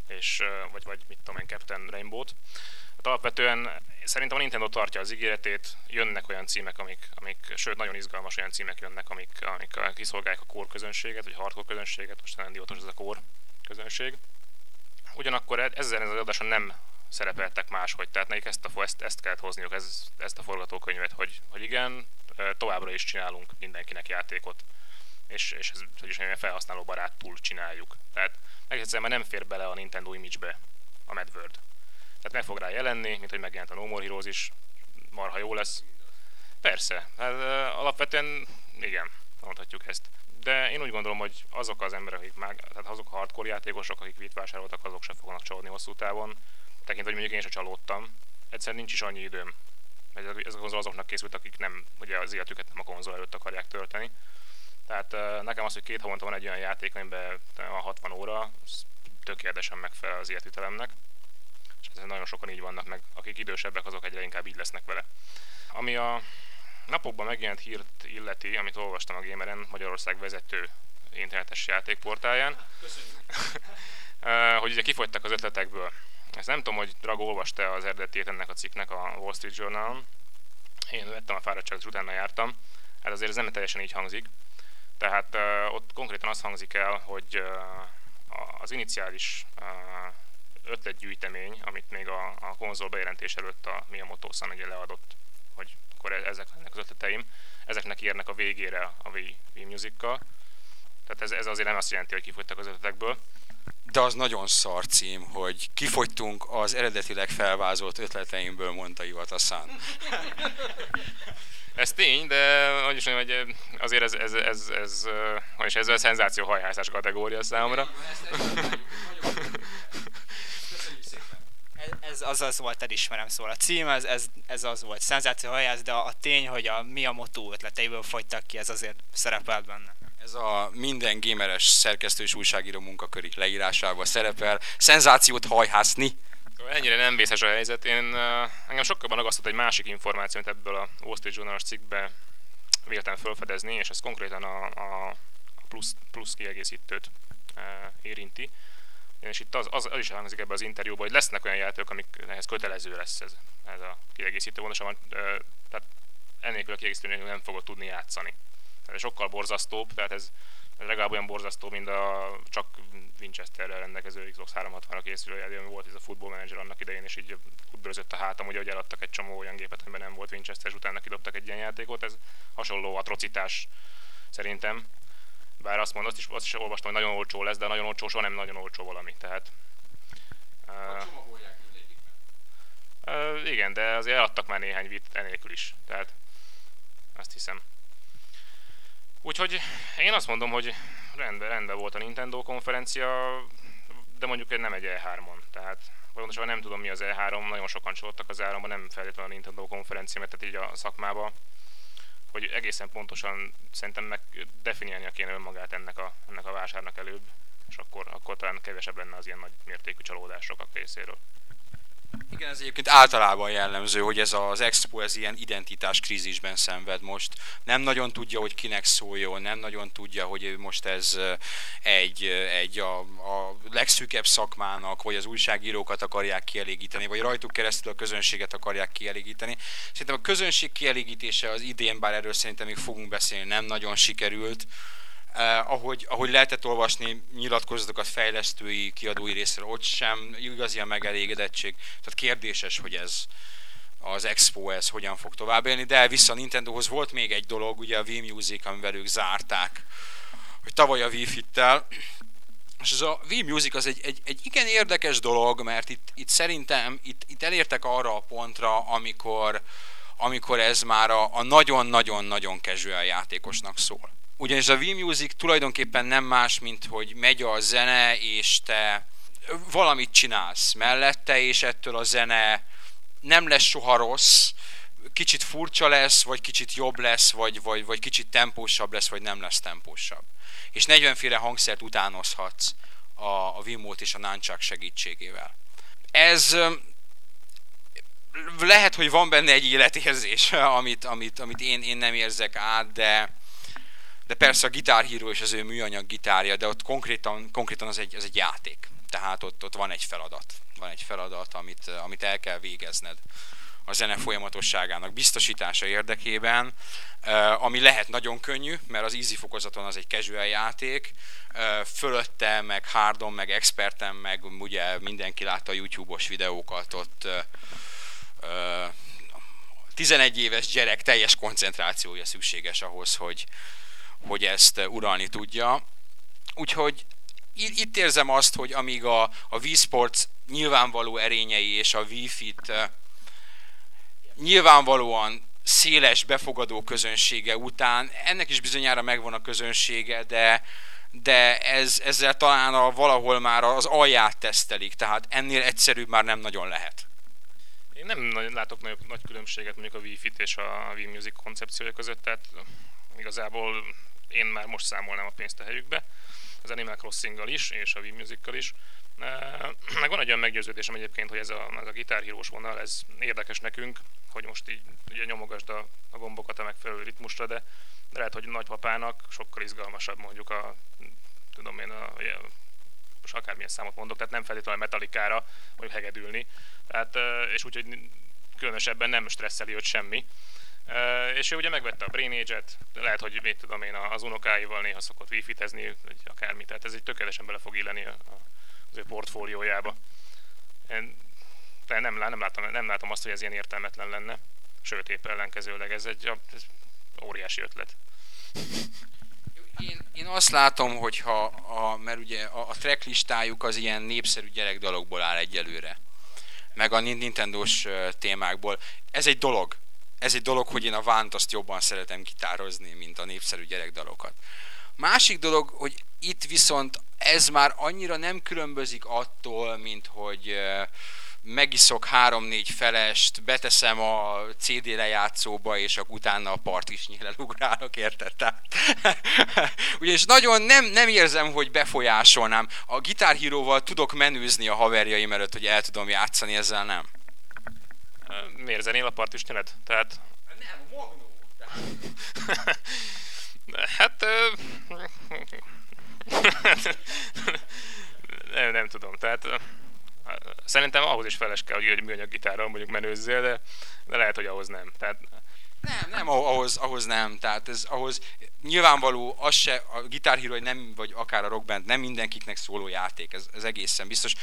és, vagy, vagy mit tudom én, Captain Rainbow-t. Hát alapvetően szerintem a Nintendo tartja az ígéretét, jönnek olyan címek, amik, amik sőt nagyon izgalmas olyan címek jönnek, amik, amik kiszolgálják a core közönséget, vagy hardcore közönséget, most nem diótos ez a core közönség. Ugyanakkor e- ezzel az adáson nem szerepeltek máshogy, tehát nekik ezt, a, ezt, ezt kellett hozniuk, ez, ezt a forgatókönyvet, hogy, hogy igen, továbbra is csinálunk mindenkinek játékot, és, és ez, hogy is mondjam, felhasználó barátul csináljuk. Tehát egészen már nem fér bele a Nintendo image-be a MedWord. Tehát meg fog rá jelenni, mint hogy megjelent a No More Heroes is, marha jó lesz. Persze, hát, alapvetően igen, mondhatjuk ezt. De én úgy gondolom, hogy azok az emberek, akik már, tehát azok a hardcore játékosok, akik itt vásároltak, azok sem fognak csalódni hosszú távon tekintve, hogy mondjuk én sem csalódtam. Egyszerűen nincs is annyi időm. Ez a konzol azoknak készült, akik nem, ugye az életüket nem a konzol előtt akarják tölteni. Tehát nekem az, hogy két havonta van egy olyan játék, amiben a 60 óra, tökéletesen megfelel az életütelemnek. És ez nagyon sokan így vannak, meg akik idősebbek, azok egyre inkább így lesznek vele. Ami a napokban megjelent hírt illeti, amit olvastam a Gameren, Magyarország vezető internetes játékportáján, hogy ugye kifogytak az ötletekből. Ezt nem tudom, hogy Drago olvasta az eredetét ennek a cikknek a Wall Street Journal-on. Én vettem a fáradtságot, utána jártam. Hát azért ez nem teljesen így hangzik. Tehát uh, ott konkrétan az hangzik el, hogy uh, az iniciális uh, ötletgyűjtemény, amit még a, a konzol bejelentés előtt a Miyamoto-san ugye leadott, hogy akkor e-, ezek lennek az ötleteim, ezeknek érnek a végére a Wii, Wii Music-kal. Tehát ez, ez azért nem azt jelenti, hogy kifogytak az ötletekből de az nagyon szar cím, hogy kifogytunk az eredetileg felvázolt ötleteimből, mondta Iwata San. Ez tény, de hogy is mondjam, hogy azért ez, ez, ez, ez, ez, ez a szenzáció hajhászás kategória számomra. Ez, az az volt, elismerem szóval a cím, ez, ez, ez az volt, szenzáció hajász, de a tény, hogy a mi a motó ötleteiből fogytak ki, ez azért szerepel benne. Ez a minden gameres szerkesztő és újságíró munkakörik leírásával szerepel. Szenzációt hajhászni. Szóval ennyire nem vészes a helyzet. Én, engem sokkal agasztott egy másik információ, amit ebből a Wall Street Journal-os cikkbe véltem felfedezni, és ez konkrétan a, a, plusz, plusz kiegészítőt érinti. És itt az, az, az is hangzik ebbe az interjúban, hogy lesznek olyan játékok, amik ehhez kötelező lesz ez, ez a kiegészítő. Pontosabban, uh, tehát ennélkül a kiegészítő nem fogod tudni játszani sokkal borzasztóbb, tehát ez, ez legalább olyan borzasztó, mint a csak Winchesterrel rendelkező Xbox 360-ra készülő ami volt ez a Football Manager annak idején, és így útbőrözött a hátam, ugye, hogy eladtak egy csomó olyan gépet, amiben nem volt Winchester, és utána kidobtak egy ilyen játékot. Ez hasonló atrocitás szerintem. Bár azt mondom, azt is, azt is olvastam, hogy nagyon olcsó lesz, de nagyon olcsó soha nem nagyon olcsó valami. Tehát, uh, uh, igen, de azért eladtak már néhány vit enélkül is. Tehát azt hiszem. Úgyhogy én azt mondom, hogy rendben, rendben volt a Nintendo konferencia, de mondjuk nem egy E3-on. Tehát pontosan nem tudom mi az E3, nagyon sokan csalódtak az E3-ban, nem feltétlenül a Nintendo konferencia, mert tehát így a szakmába, hogy egészen pontosan szerintem meg definiálnia kéne önmagát ennek a, ennek a vásárnak előbb, és akkor, akkor talán kevesebb lenne az ilyen nagy mértékű csalódások a részéről. Igen, ez egyébként általában jellemző, hogy ez az expo ez ilyen identitás krízisben szenved most. Nem nagyon tudja, hogy kinek szóljon, nem nagyon tudja, hogy most ez egy, egy a, a legszűkebb szakmának, vagy az újságírókat akarják kielégíteni, vagy rajtuk keresztül a közönséget akarják kielégíteni. Szerintem a közönség kielégítése az idén, bár erről szerintem még fogunk beszélni, nem nagyon sikerült eh, ahogy, ahogy lehetett olvasni nyilatkozatokat fejlesztői, kiadói részéről, ott sem igazi a megelégedettség. Tehát kérdéses, hogy ez az Expo ez hogyan fog tovább élni, de vissza a Nintendohoz volt még egy dolog, ugye a Wii Music, amivel ők zárták, hogy tavaly a Wii Fit-tel, és ez a Wii Music az egy, egy, egy igen érdekes dolog, mert itt, itt szerintem itt, itt elértek arra a pontra, amikor, amikor ez már a nagyon-nagyon-nagyon casual játékosnak szól. Ugyanis a Wii Music tulajdonképpen nem más, mint hogy megy a zene, és te valamit csinálsz mellette, és ettől a zene nem lesz soha rossz, kicsit furcsa lesz, vagy kicsit jobb lesz, vagy, vagy, vagy kicsit tempósabb lesz, vagy nem lesz tempósabb. És 40 féle hangszert utánozhatsz a, a Vimót és a Nunchuck segítségével. Ez lehet, hogy van benne egy életérzés, amit, amit, amit én, én nem érzek át, de, de persze a gitárhíró és az ő műanyag gitárja, de ott konkrétan, konkrétan az, egy, az egy játék. Tehát ott, ott van egy feladat. Van egy feladat, amit, amit el kell végezned a zene folyamatosságának biztosítása érdekében, ami lehet nagyon könnyű, mert az easy fokozaton az egy casual játék, fölötte, meg hardon, meg experten, meg ugye mindenki látta a YouTube-os videókat, ott 11 éves gyerek teljes koncentrációja szükséges ahhoz, hogy, hogy ezt uralni tudja. Úgyhogy itt érzem azt, hogy amíg a, a Wii nyilvánvaló erényei és a Wii Fit nyilvánvalóan széles befogadó közönsége után, ennek is bizonyára megvan a közönsége, de, de ez, ezzel talán a, valahol már az alját tesztelik, tehát ennél egyszerűbb már nem nagyon lehet. Én nem látok nagy, nagy különbséget mondjuk a Wii Fit és a Wii Music koncepciója között, tehát igazából én már most számolnám a pénzt a helyükbe, az Animal crossing is, és a Wii music is. Meg van egy olyan meggyőződésem egyébként, hogy ez a, ez a gitárhírós vonal, ez érdekes nekünk, hogy most így ugye nyomogasd a, a gombokat a megfelelő ritmusra, de, de lehet, hogy nagypapának sokkal izgalmasabb mondjuk a, tudom én, a, a most akármilyen számot mondok, tehát nem feltétlenül metalikára mondjuk hegedülni, tehát, és úgyhogy különösebben nem stresszeli őt semmi. És ő ugye megvette a Brain Age-et, lehet, hogy mit tudom én, az unokáival néha szokott wifi-tezni, vagy akármi, tehát ez egy tökéletesen bele fog illeni az ő portfóliójába. Én nem, nem, látom, nem látom azt, hogy ez ilyen értelmetlen lenne, sőt épp ellenkezőleg ez egy ez óriási ötlet. Én, én azt látom, hogy ha, a, mert ugye a, a track az ilyen népszerű gyerekdalokból áll egyelőre, meg a Nintendo-s témákból. Ez egy dolog, ez egy dolog, hogy én a vánt azt jobban szeretem gitározni, mint a népszerű gyerekdalokat. Másik dolog, hogy itt viszont ez már annyira nem különbözik attól, mint hogy megiszok három-négy felest, beteszem a CD lejátszóba, és akkor utána a part is ugrálok, érted? Tehát, ugyanis nagyon nem, nem érzem, hogy befolyásolnám. A gitárhíróval tudok menőzni a haverjaim előtt, hogy el tudom játszani, ezzel nem. Miért zenél a partisnyelet? Tehát... Nem, magnó. hát... nem, nem tudom, tehát szerintem ahhoz is feles kell, hogy egy műanyag gitárral mondjuk menőzzél, de, de lehet, hogy ahhoz nem. Tehát, nem, nem, ahhoz, ahhoz nem. Tehát ez ahhoz nyilvánvaló, az se, a gitárhíró, nem, vagy akár a rockband, nem mindenkiknek szóló játék, ez, ez egészen biztos.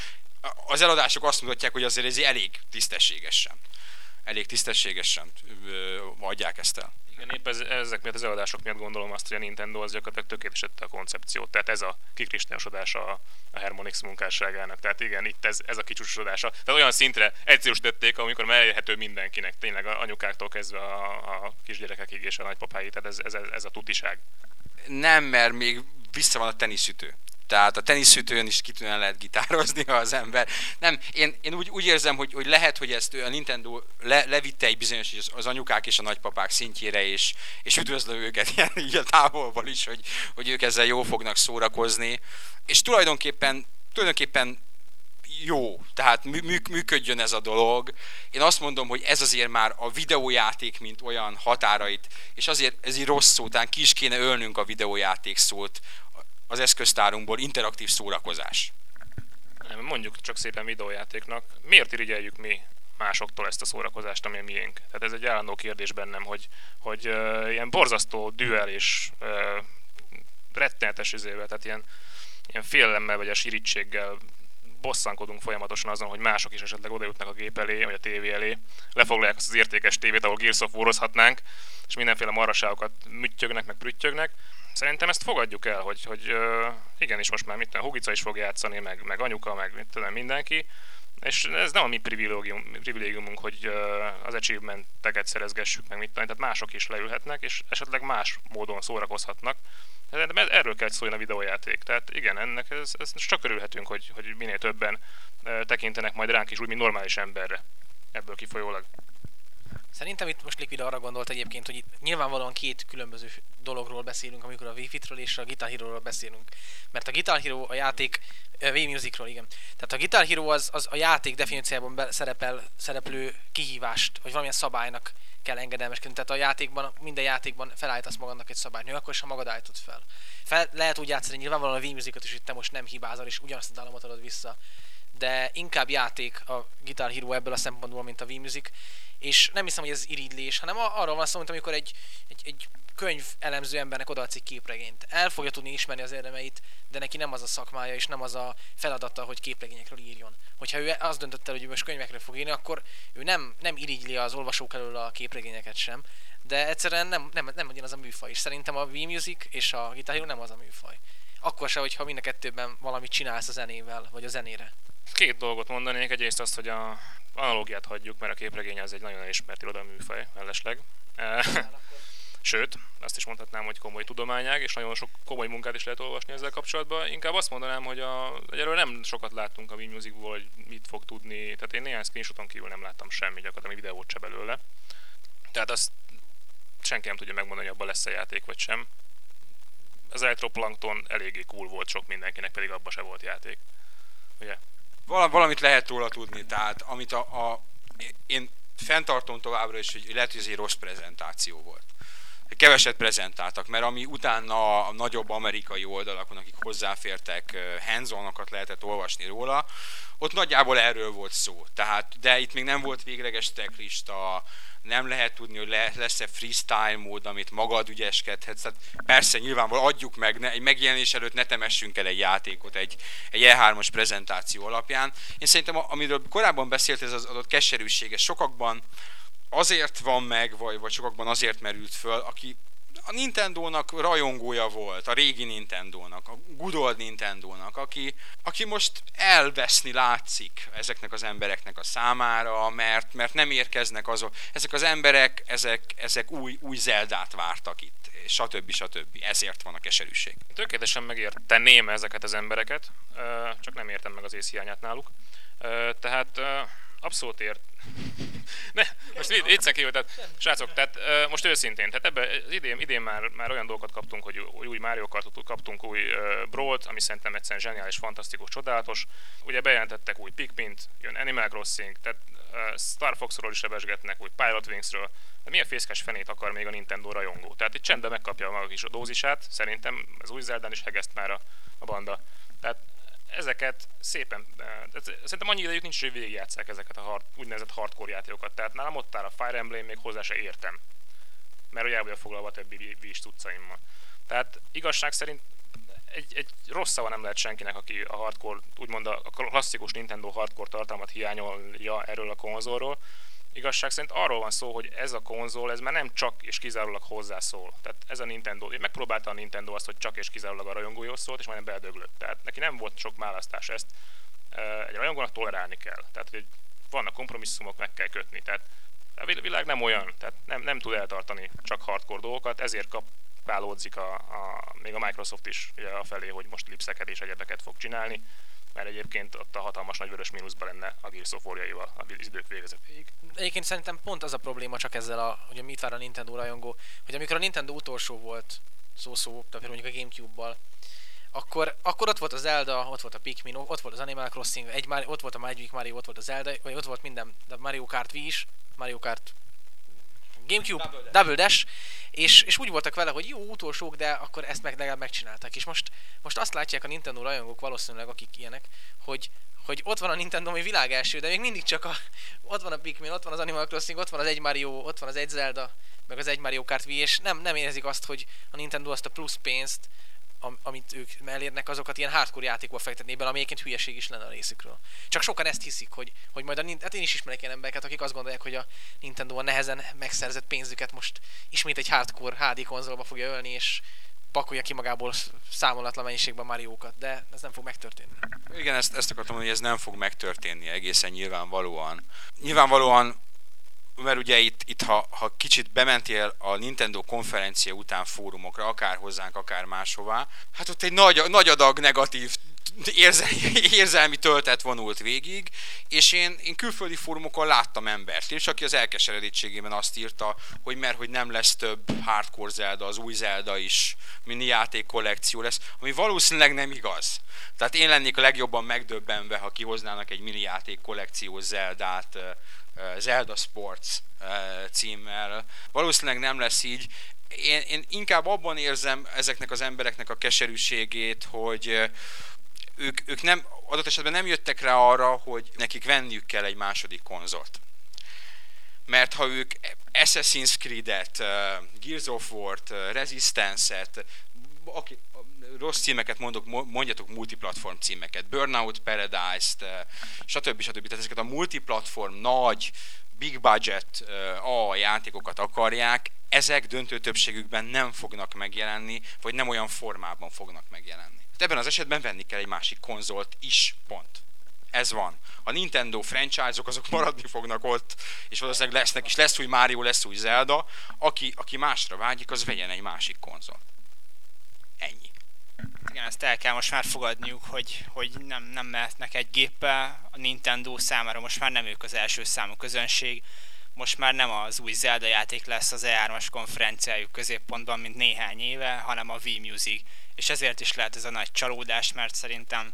Az eladások azt mutatják, hogy azért ez elég tisztességesen elég tisztességesen adják ezt el. Igen, épp ez, ezek miatt az eladások miatt gondolom azt, hogy a Nintendo az gyakorlatilag tökéletesítette a koncepciót. Tehát ez a kikristályosodása a, a Harmonix munkásságának. Tehát igen, itt ez, ez a kicsúcsosodása. Tehát olyan szintre egyszerűsítették, amikor már elérhető mindenkinek, tényleg a anyukáktól kezdve a, a kisgyerekekig és a nagypapáig. Tehát ez, ez, ez a tutiság. Nem, mert még vissza van a teniszütő. Tehát a teniszütőn is kitűnően lehet gitározni az ember. Nem, én, én úgy, úgy érzem, hogy, hogy lehet, hogy ezt a Nintendo le, levitte egy bizonyos az anyukák és a nagypapák szintjére, és, és üdvözlő őket ilyen, így a távolból is, hogy, hogy ők ezzel jó fognak szórakozni. És tulajdonképpen, tulajdonképpen jó, tehát mű, működjön ez a dolog. Én azt mondom, hogy ez azért már a videójáték, mint olyan határait, és azért ez így rossz szó, tehát ki is kéne ölnünk a videójáték szót az eszköztárunkból interaktív szórakozás. Mondjuk csak szépen videójátéknak. Miért irigyeljük mi másoktól ezt a szórakozást, ami a miénk? Tehát ez egy állandó kérdés bennem, hogy, hogy uh, ilyen borzasztó düel és uh, rettenetes üzével, tehát ilyen, ilyen félelemmel vagy a sirítséggel bosszankodunk folyamatosan azon, hogy mások is esetleg oda a gép elé, vagy a tévé elé, lefoglalják azt az értékes tévét, ahol Gears of War-ozhatnánk, és mindenféle marraságokat müttyögnek, meg prüttyögnek. Szerintem ezt fogadjuk el, hogy, hogy uh, igenis most már mit tudom, Hugica is fog játszani, meg, meg anyuka, meg mit tudom, mindenki, és ez nem a mi privilégium, privilégiumunk, hogy az achievement-eket szerezgessük, meg mit tehát mások is leülhetnek, és esetleg más módon szórakozhatnak. De erről kell szólni a videójáték. Tehát igen, ennek ez, ez csak örülhetünk, hogy, hogy minél többen tekintenek majd ránk is úgy, mint normális emberre ebből kifolyólag. Szerintem itt most Liquid arra gondolt egyébként, hogy itt nyilvánvalóan két különböző dologról beszélünk, amikor a Wii-Fit-ről és a Guitar Hero-ról beszélünk. Mert a Guitar Hero a játék, uh, Wii Musicról, igen. Tehát a Guitar Hero az, az a játék definíciában be, szerepel, szereplő kihívást, vagy valamilyen szabálynak kell engedelmeskedni. Tehát a játékban, minden játékban felállítasz magadnak egy szabályt, akkor is, ha magad állítod fel. fel. Lehet úgy játszani nyilvánvalóan a Wii Musicot is, hogy te most nem hibázol, és ugyanazt a dallamot adod vissza. De inkább játék a Guitar Hero ebből a szempontból, mint a Wii Music és nem hiszem, hogy ez irigylés, hanem arról van szó, mint amikor egy, egy, egy könyv elemző embernek odaadsz egy képregényt. El fogja tudni ismerni az érdemeit, de neki nem az a szakmája és nem az a feladata, hogy képregényekről írjon. Hogyha ő azt döntött el, hogy most könyvekről fog írni, akkor ő nem, nem irigyli az olvasók elől a képregényeket sem, de egyszerűen nem, nem, nem az a műfaj. És szerintem a V-Music és a Guitar Hero nem az a műfaj. Akkor se, hogyha mind a kettőben valamit csinálsz a zenével, vagy a zenére. Két dolgot mondanék. Egyrészt azt, hogy a analógiát hagyjuk, mert a képregény az egy nagyon ismert irodalműfaj, mellesleg. Sőt, azt is mondhatnám, hogy komoly tudományág, és nagyon sok komoly munkát is lehet olvasni ezzel kapcsolatban. Inkább azt mondanám, hogy a, erről nem sokat láttunk a Musicból, hogy mit fog tudni. Tehát én néhány screenshoton kívül nem láttam semmi, gyakorlatilag videót se belőle. Tehát azt senki nem tudja megmondani, hogy abban lesz a játék vagy sem. Az Electroplankton eléggé cool volt sok mindenkinek, pedig abban se volt játék. Ugye? valamit lehet róla tudni, tehát amit a, a én fenntartom továbbra is, hogy lehet, hogy ez egy rossz prezentáció volt. Keveset prezentáltak, mert ami utána a nagyobb amerikai oldalakon, akik hozzáfértek, hands lehetett olvasni róla, ott nagyjából erről volt szó. Tehát, de itt még nem volt végleges teklista, nem lehet tudni, hogy lesz-e freestyle mód, amit magad ügyeskedhetsz. Tehát persze, nyilvánvalóan adjuk meg, ne, egy megjelenés előtt ne temessünk el egy játékot egy, egy E3-os prezentáció alapján. Én szerintem, amiről korábban beszélt, ez az adott keserűsége sokakban azért van meg, vagy, vagy sokakban azért merült föl, aki a Nintendo-nak rajongója volt, a régi Nintendo-nak, a good old Nintendo-nak, aki, aki most elveszni látszik ezeknek az embereknek a számára, mert, mert nem érkeznek azok. Ezek az emberek, ezek, ezek új, új Zeldát vártak itt, stb. stb. Ezért van a keserűség. Tökéletesen megérteném ezeket az embereket, csak nem értem meg az észhiányát náluk. Tehát abszolút ért. ne, most viccen kívül, tehát srácok, tehát most őszintén, tehát ebbe idén, idén már, már olyan dolgokat kaptunk, hogy új Mario Kartot kaptunk, új uh, Brawl-t, ami szerintem egyszerűen zseniális, fantasztikus, csodálatos. Ugye bejelentettek új Pikmint, jön Animal Crossing, tehát uh, Star Foxról is sebesgetnek, új Pilot Wingsről. De milyen fészkes fenét akar még a Nintendo rajongó? Tehát itt csendben megkapja maga kis dózisát, szerintem az új Zeldán is hegeszt már a, a banda. Tehát ezeket szépen, szerintem annyi idejük nincs, hogy végigjátszák ezeket a hard, úgynevezett hardcore játékokat. Tehát nálam ott áll a Fire Emblem, még hozzá se értem. Mert hogy el vagyok foglalva a többi Wii tudcaimmal. Tehát igazság szerint egy, egy rossz szava nem lehet senkinek, aki a hardcore, úgymond a klasszikus Nintendo hardcore tartalmat hiányolja erről a konzolról igazság szerint arról van szó, hogy ez a konzol, ez már nem csak és kizárólag hozzászól. Tehát ez a Nintendo, megpróbálta a Nintendo azt, hogy csak és kizárólag a rajongóhoz szólt, és majdnem beledöglött. Tehát neki nem volt sok választás ezt. Egy rajongónak tolerálni kell. Tehát, hogy vannak kompromisszumok, meg kell kötni. Tehát a világ nem olyan, tehát nem, nem tud eltartani csak hardcore dolgokat, ezért kap a, a, még a Microsoft is ugye, a felé, hogy most lipszeket és egyebeket fog csinálni mert egyébként ott a hatalmas nagy vörös mínuszban lenne a Gears of War-jaival idők végezetéig. Egyébként szerintem pont az a probléma csak ezzel, a, hogy mit vár a Nintendo rajongó, hogy amikor a Nintendo utolsó volt szó-szó, tehát mondjuk a Gamecube-bal, akkor, akkor ott volt az Zelda, ott volt a Pikmin, ott volt az Animal Crossing, egy, ott volt a Magic Mario, ott volt a Zelda, vagy ott volt minden, de Mario Kart Wii is, Mario Kart Gamecube, Double Dash, Double Dash és, és úgy voltak vele, hogy jó, utolsók, de akkor ezt meg legalább megcsinálták. És most, most azt látják a Nintendo rajongók valószínűleg, akik ilyenek, hogy, hogy ott van a Nintendo, ami világ első, de még mindig csak a, ott van a Pikmin, ott van az Animal Crossing, ott van az egy Mario, ott van az egy Zelda, meg az egy Mario Kart Wii, és nem, nem érzik azt, hogy a Nintendo azt a plusz pénzt am, amit ők elérnek, azokat ilyen hardcore játékba fektetni bele, ami egyébként hülyeség is lenne a részükről. Csak sokan ezt hiszik, hogy, hogy majd a hát én is ismerek ilyen embereket, akik azt gondolják, hogy a Nintendo a nehezen megszerzett pénzüket most ismét egy hardcore HD konzolba fogja ölni, és pakolja ki magából számolatlan mennyiségben Mariókat, de ez nem fog megtörténni. Igen, ezt, ezt akartam hogy ez nem fog megtörténni egészen nyilvánvalóan. Nyilvánvalóan mert ugye itt, itt ha, ha kicsit bementél a Nintendo konferencia után fórumokra, akár hozzánk, akár máshová, hát ott egy nagy, nagy adag negatív érzelmi, érzelmi töltet vonult végig, és én, én külföldi fórumokon láttam embert, és aki az elkeseredítségében azt írta, hogy mert hogy nem lesz több hardcore Zelda, az új Zelda is mini játék kollekció lesz, ami valószínűleg nem igaz. Tehát én lennék a legjobban megdöbbenve, ha kihoznának egy mini játék kollekció Zeldát, Zelda Sports címmel. Valószínűleg nem lesz így. Én, én inkább abban érzem ezeknek az embereknek a keserűségét, hogy ők, ők nem, adott esetben nem jöttek rá arra, hogy nekik venniük kell egy második konzolt. Mert ha ők Assassin's Creed-et, Gears of War-t, Resistance-et, aki, rossz címeket mondok, mondjatok multiplatform címeket, Burnout Paradise-t, stb. stb. Tehát ezeket a multiplatform nagy, big budget a játékokat akarják, ezek döntő többségükben nem fognak megjelenni, vagy nem olyan formában fognak megjelenni. Hát ebben az esetben venni kell egy másik konzolt is, pont. Ez van. A Nintendo franchise-ok azok maradni fognak ott, és valószínűleg lesznek is, lesz új Mario, lesz új Zelda. Aki, aki másra vágyik, az vegyen egy másik konzolt. Igen, ezt el kell most már fogadniuk, hogy, hogy nem, nem mehetnek egy géppel. A Nintendo számára most már nem ők az első számú közönség. Most már nem az új Zelda játék lesz az E3-as konferenciájuk középpontban, mint néhány éve, hanem a Wii Music és ezért is lehet ez a nagy csalódás, mert szerintem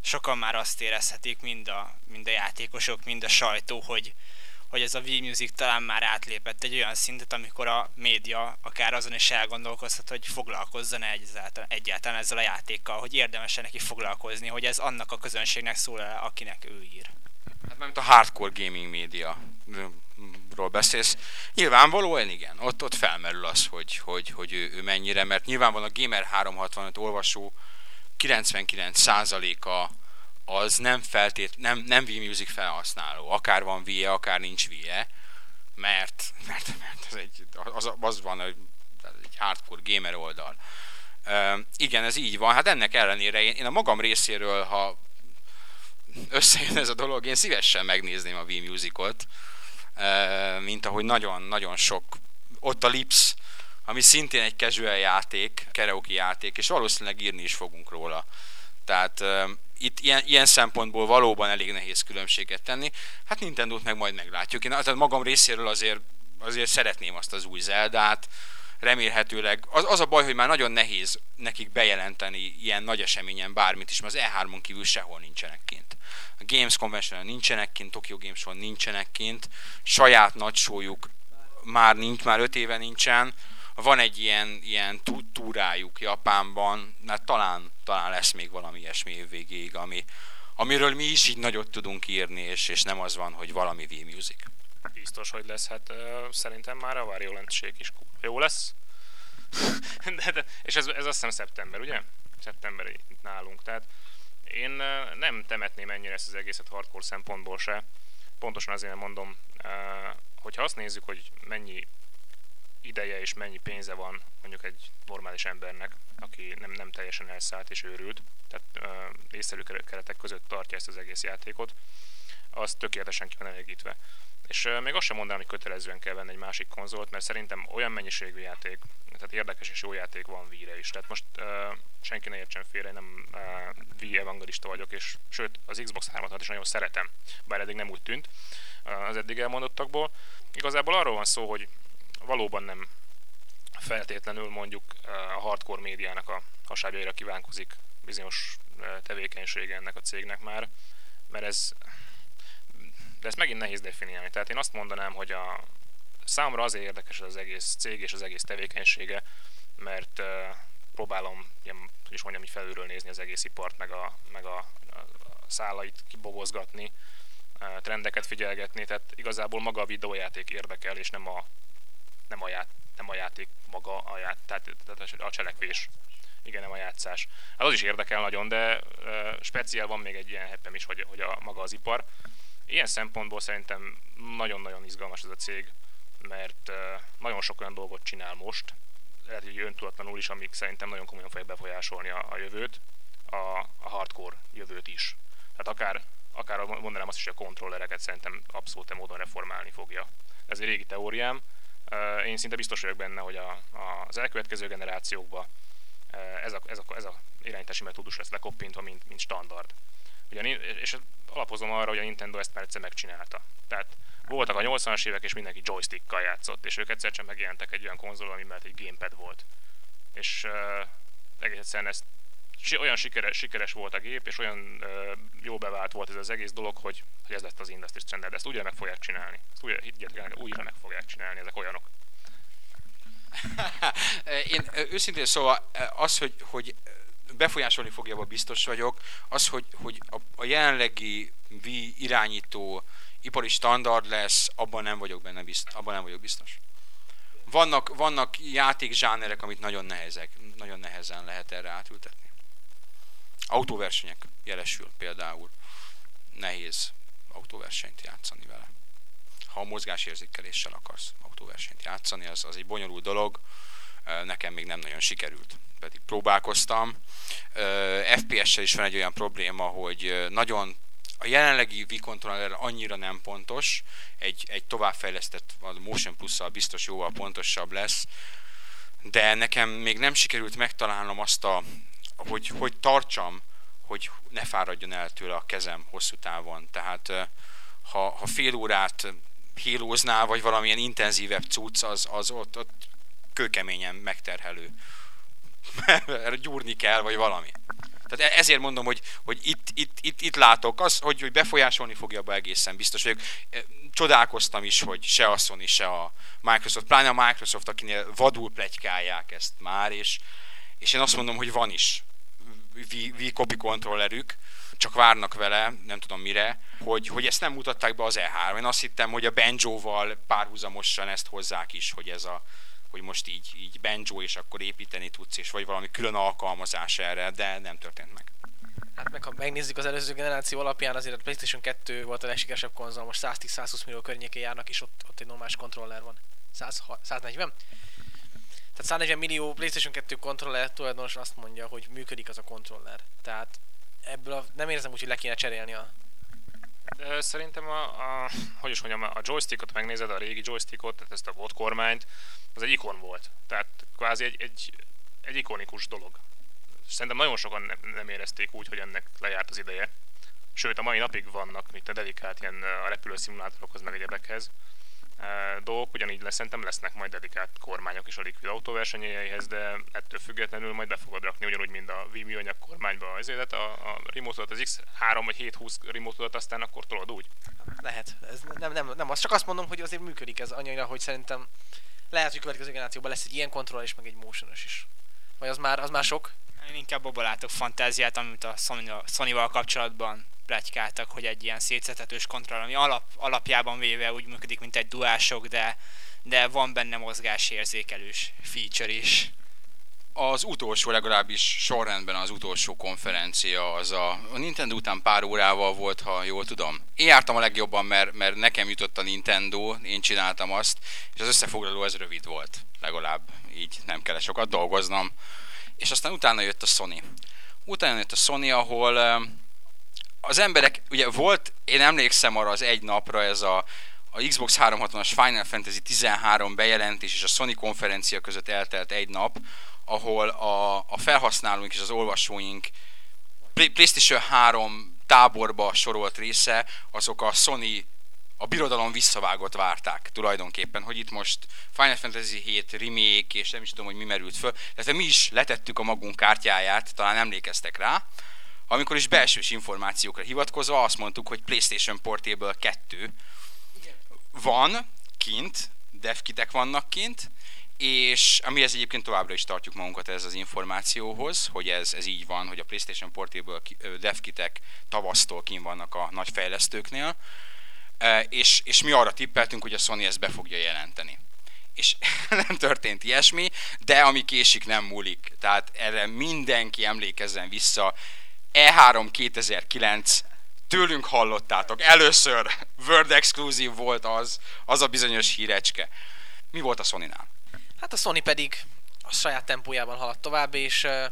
sokan már azt érezhetik, mind a, mind a játékosok, mind a sajtó, hogy, hogy ez a Wii Music talán már átlépett egy olyan szintet, amikor a média akár azon is elgondolkozhat, hogy foglalkozzon -e egyáltalán, egyáltalán ezzel a játékkal, hogy érdemes neki foglalkozni, hogy ez annak a közönségnek szól el, akinek ő ír. Hát mert a hardcore gaming média ról beszélsz, nyilvánvalóan igen, ott, ott felmerül az, hogy, hogy, hogy ő, ő mennyire, mert nyilvánvalóan a Gamer 365 olvasó 99%-a az nem feltét, nem, nem V-Music felhasználó, akár van VE, akár nincs VE, mert, mert, mert az, egy, az, az van egy, egy hardcore gamer oldal. Uh, igen, ez így van. Hát ennek ellenére én, én a magam részéről, ha összejön ez a dolog, én szívesen megnézném a V-Musicot, mint ahogy nagyon-nagyon sok, ott a Lips, ami szintén egy casual játék, karaoke játék, és valószínűleg írni is fogunk róla. Tehát uh, itt ilyen, ilyen szempontból valóban elég nehéz különbséget tenni. Hát Nintendo-t meg majd meglátjuk. Én tehát magam részéről azért, azért szeretném azt az új Zeldát, remélhetőleg. Az, az a baj, hogy már nagyon nehéz nekik bejelenteni ilyen nagy eseményen bármit is, mert az E3-on kívül sehol nincsenek kint. A Games convention nincsenek kint, Tokyo Games Show nincsenek kint, saját nagy showjuk már nincs, már öt éve nincsen, van egy ilyen, ilyen túrájuk Japánban, mert talán, talán lesz még valami ilyesmi végéig, ami, amiről mi is így nagyot tudunk írni, és, és nem az van, hogy valami V-Music. Biztos, hogy lesz, hát uh, szerintem már a variolent is jó lesz. de, de, és ez, ez azt hiszem szeptember, ugye? Szeptember itt nálunk, tehát én nem temetném ennyire ezt az egészet hardcore szempontból se. Pontosan azért mondom, uh, hogyha azt nézzük, hogy mennyi ideje és mennyi pénze van mondjuk egy normális embernek, aki nem, nem teljesen elszállt és őrült, tehát uh, észszerű keretek között tartja ezt az egész játékot, az tökéletesen ki van elégítve. És uh, még azt sem mondanám, hogy kötelezően kell venni egy másik konzolt, mert szerintem olyan mennyiségű játék, tehát érdekes és jó játék van Wii-re is. Tehát most uh, senki ne értsen félre, én nem uh, Wii evangelista vagyok, és sőt, az Xbox 3-at is nagyon szeretem, bár eddig nem úgy tűnt uh, az eddig elmondottakból. Igazából arról van szó, hogy valóban nem feltétlenül mondjuk a hardcore médiának a hasábjaira kívánkozik bizonyos tevékenysége ennek a cégnek már, mert ez de ezt megint nehéz definiálni. Tehát én azt mondanám, hogy a számomra azért érdekes az egész cég és az egész tevékenysége, mert uh, próbálom, ilyen, is mondjam, így felülről nézni az egész ipart, meg a, meg a, a, szálait kibobozgatni, uh, trendeket figyelgetni, tehát igazából maga a videójáték érdekel, és nem a, nem a, ját, nem a játék maga, a ját, tehát, tehát a cselekvés. igen, nem a játszás. Hát az is érdekel nagyon, de uh, speciál van még egy ilyen heppem is, hogy, hogy a maga az ipar. Ilyen szempontból szerintem nagyon-nagyon izgalmas ez a cég, mert uh, nagyon sok olyan dolgot csinál most, lehet, hogy öntudatlanul is, amik szerintem nagyon komolyan fogja befolyásolni a, a jövőt, a, a hardcore jövőt is. Tehát akár, akár mondanám azt is, hogy a kontrollereket szerintem abszolút módon reformálni fogja. Ez egy régi teóriám. Én szinte biztos vagyok benne, hogy a, az elkövetkező generációkban ez a, ez a, ez a irányítási metódus lesz lekoppintva, mint, mint standard. Ugye, és alapozom arra, hogy a Nintendo ezt már egyszer megcsinálta. Tehát voltak a 80-as évek, és mindenki joystickkal játszott, és ők egyszer csak megjelentek egy olyan konzol, ami mellett egy gamepad volt. És uh, egész egyszerűen ezt olyan sikeres, sikeres volt a gép, és olyan uh, jó bevált volt ez az egész dolog, hogy, hogy ez lett az industry standard. Ezt újra fogják csinálni. Ezt újra, higgyetek újra meg fogják csinálni, ezek olyanok. Én őszintén szóval az, hogy, hogy befolyásolni fogja, biztos vagyok, az, hogy, hogy a, a jelenlegi Wii irányító ipari standard lesz, abban nem vagyok benne biztos. Abban nem vagyok biztos. Vannak, vannak játékzsánerek, amit nagyon nehezek, nagyon nehezen lehet erre átültetni. Autóversenyek jelesül például. Nehéz autóversenyt játszani vele. Ha a mozgásérzékeléssel akarsz autóversenyt játszani, az, az egy bonyolult dolog. Nekem még nem nagyon sikerült, pedig próbálkoztam. FPS-sel is van egy olyan probléma, hogy nagyon a jelenlegi V-controller annyira nem pontos, egy, egy továbbfejlesztett a Motion plus biztos jóval pontosabb lesz, de nekem még nem sikerült megtalálnom azt a, hogy, hogy tartsam, hogy ne fáradjon el tőle a kezem hosszú távon. Tehát ha, ha fél órát hílóznál, vagy valamilyen intenzívebb cucc, az, az ott, ott kőkeményen megterhelő. Gyúrni kell, vagy valami. Tehát e- ezért mondom, hogy, hogy itt, itt, itt, itt látok, az, hogy, hogy befolyásolni fogja be egészen biztos vagyok. E, csodálkoztam is, hogy se a Sony, se a Microsoft, pláne a Microsoft, akinél vadul plegykálják ezt már, és, és én azt mondom, hogy van is V copy kontrollerük, csak várnak vele, nem tudom mire, hogy, hogy ezt nem mutatták be az E3. Én azt hittem, hogy a Banjo-val párhuzamosan ezt hozzák is, hogy ez a hogy most így, így banjo, és akkor építeni tudsz, és vagy valami külön alkalmazás erre, de nem történt meg. Hát meg ha megnézzük az előző generáció alapján, azért a PlayStation 2 volt a legsikeresebb konzol, most 110-120 millió környékén járnak, és ott, ott egy normális kontroller van. 100, 140? Tehát 140 millió PlayStation 2 kontroller tulajdonos azt mondja, hogy működik az a kontroller. Tehát ebből a, nem érzem úgy, hogy le kéne cserélni a Szerintem a, a, hogy is mondjam, a joystickot megnézed, a régi joystickot, tehát ezt a bot kormányt, az egy ikon volt. Tehát kvázi egy, egy, egy ikonikus dolog. Szerintem nagyon sokan nem, nem érezték úgy, hogy ennek lejárt az ideje. Sőt, a mai napig vannak mint a dedikált ilyen a repülőszimulátorokhoz, meg egyebekhez dolgok, ugyanígy lesz, szerintem lesznek majd dedikált kormányok is a Liquid autóversenyeihez, de ettől függetlenül majd be fogod rakni, ugyanúgy, mint a Wii műanyag kormányba az élet, a, a remote az X3 vagy 720 remote aztán akkor tolod úgy. Lehet. Ez nem, nem, nem, azt csak azt mondom, hogy azért működik ez annyira, hogy szerintem lehet, hogy következő generációban lesz egy ilyen kontroll és meg egy motionos is. Vagy az már, az már sok? Én inkább abban látok fantáziát, amit a Sony-val kapcsolatban pletykáltak, hogy egy ilyen szétszetetős kontroll, ami alap, alapjában véve úgy működik, mint egy duások, de, de van benne mozgásérzékelős feature is. Az utolsó, legalábbis sorrendben az utolsó konferencia az a, a Nintendo után pár órával volt, ha jól tudom. Én jártam a legjobban, mert, mert nekem jutott a Nintendo, én csináltam azt, és az összefoglaló ez rövid volt, legalább így nem kellett sokat dolgoznom. És aztán utána jött a Sony. Utána jött a Sony, ahol az emberek, ugye volt, én emlékszem arra az egy napra ez a, a Xbox 360-as Final Fantasy 13 bejelentés és a Sony konferencia között eltelt egy nap, ahol a, a felhasználóink és az olvasóink PlayStation 3 táborba sorolt része, azok a Sony a birodalom visszavágott várták tulajdonképpen, hogy itt most Final Fantasy 7 remake, és nem is tudom, hogy mi merült föl, tehát mi is letettük a magunk kártyáját, talán emlékeztek rá, amikor is belsős információkra hivatkozva azt mondtuk, hogy PlayStation Portable 2 van kint, devkitek vannak kint, és amihez egyébként továbbra is tartjuk magunkat ez az információhoz, hogy ez, ez így van, hogy a PlayStation Portable devkitek tavasztól kin vannak a nagy fejlesztőknél, és, és mi arra tippeltünk, hogy a Sony ezt be fogja jelenteni. és nem történt ilyesmi, de ami késik nem múlik. Tehát erre mindenki emlékezzen vissza. E3 2009 tőlünk hallottátok. Először Word Exclusive volt az, az a bizonyos hírecske. Mi volt a Sony-nál? Hát a Sony pedig a saját tempójában haladt tovább, és uh,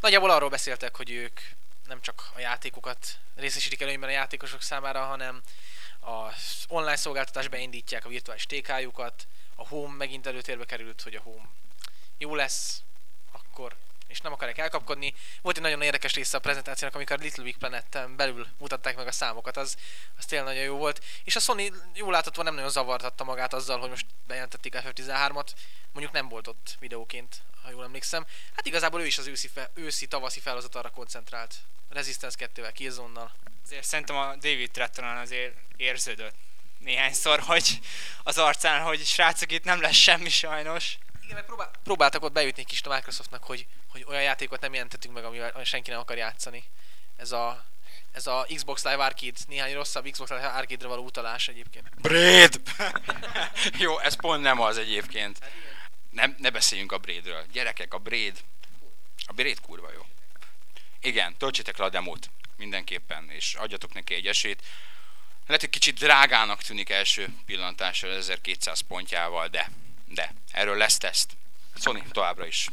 nagyjából arról beszéltek, hogy ők nem csak a játékokat részesítik előnyben a játékosok számára, hanem az online szolgáltatás beindítják a virtuális TK-jukat, a Home megint előtérbe került, hogy a Home jó lesz, akkor és nem akarják elkapkodni. Volt egy nagyon érdekes része a prezentációnak, amikor Little Big planet belül mutatták meg a számokat, az, az tényleg nagyon jó volt. És a Sony jól látható nem nagyon zavartatta magát azzal, hogy most bejelentették a F13-at, mondjuk nem volt ott videóként, ha jól emlékszem. Hát igazából ő is az őszi, fe, őszi tavaszi felhozatalra koncentrált. Resistance 2-vel, Killzone-nal. Azért szerintem a David Trettonon azért érződött néhányszor, hogy az arcán, hogy srácok itt nem lesz semmi sajnos. Igen, meg próbál, próbáltak ott bejutni kis a Microsoftnak, hogy, hogy olyan játékot nem jelentettünk meg, amivel senki nem akar játszani. Ez a, ez a Xbox Live Arcade, néhány rosszabb Xbox Live Arcade-re való utalás egyébként. Braid! Jó, ez pont nem az egyébként. Nem, ne beszéljünk a Braidről. Gyerekek, a Braid. A Braid kurva jó. Igen, töltsétek le a demót mindenképpen, és adjatok neki egy esélyt. Lehet, hogy kicsit drágának tűnik első pillantásra 1200 pontjával, de, de, erről lesz teszt. Sony továbbra is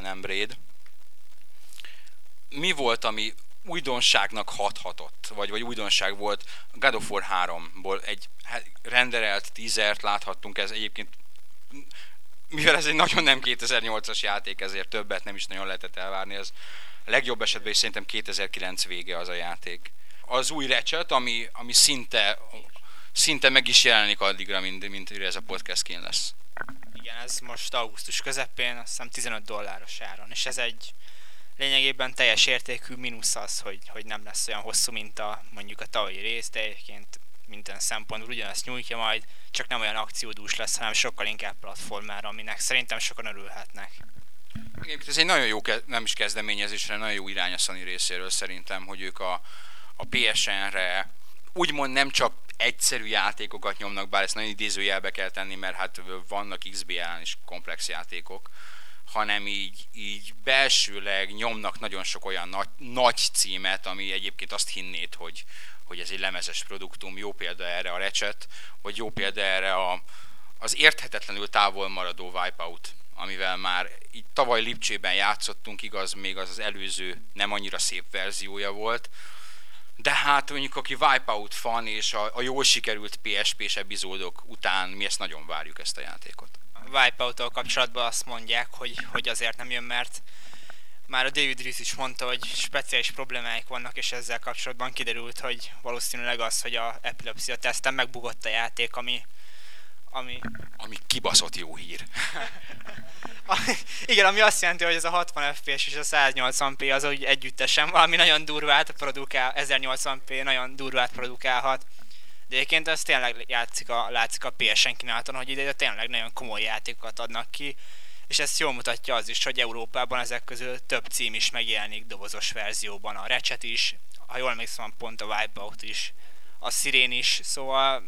nem Braid. Mi volt, ami újdonságnak hathatott, vagy, vagy újdonság volt God of War 3-ból egy hát, renderelt teasert láthattunk, ez egyébként mivel ez egy nagyon nem 2008-as játék, ezért többet nem is nagyon lehetett elvárni, ez legjobb esetben is szerintem 2009 vége az a játék. Az új Ratchet, ami, ami szinte, szinte meg is jelenik addigra, mint, mint ez a podcast kín lesz. Igen, ez most augusztus közepén, azt hiszem 15 dolláros áron, és ez egy lényegében teljes értékű mínusz az, hogy, hogy nem lesz olyan hosszú, mint a mondjuk a tavalyi rész, de egyébként minden szempontból ugyanazt nyújtja majd, csak nem olyan akciódús lesz, hanem sokkal inkább platformára, aminek szerintem sokan örülhetnek. Egyébként ez egy nagyon jó, nem is kezdeményezésre, nagyon jó irány a Sony részéről szerintem, hogy ők a, a PSN-re úgymond nem csak egyszerű játékokat nyomnak, bár ezt nagyon idézőjelbe kell tenni, mert hát vannak XBL-en is komplex játékok, hanem így, így belsőleg nyomnak nagyon sok olyan nagy, nagy címet, ami egyébként azt hinnéd, hogy, hogy ez egy lemezes produktum, jó példa erre a Recset, vagy jó példa erre a, az érthetetlenül távol maradó Wipeout, amivel már így tavaly Lipcsében játszottunk, igaz, még az az előző nem annyira szép verziója volt, de hát mondjuk aki Wipeout fan és a, a jól sikerült PSP-s epizódok után mi ezt nagyon várjuk ezt a játékot. A wipeout kapcsolatban azt mondják, hogy, hogy azért nem jön, mert már a David Rees is mondta, hogy speciális problémáik vannak, és ezzel kapcsolatban kiderült, hogy valószínűleg az, hogy a epilepsia teszten megbugott a játék, ami ami... Ami kibaszott jó hír. Igen, ami azt jelenti, hogy ez a 60 FPS és a 180p az úgy együttesen valami nagyon durvát produkál, 1080p nagyon durvát produkálhat. De egyébként ez tényleg játszik a, látszik a PSN kínálaton, hogy ide tényleg nagyon komoly játékokat adnak ki, és ezt jól mutatja az is, hogy Európában ezek közül több cím is megjelenik dobozos verzióban. A Ratchet is, ha jól emlékszem, pont a Wipeout is, a Sirén is, szóval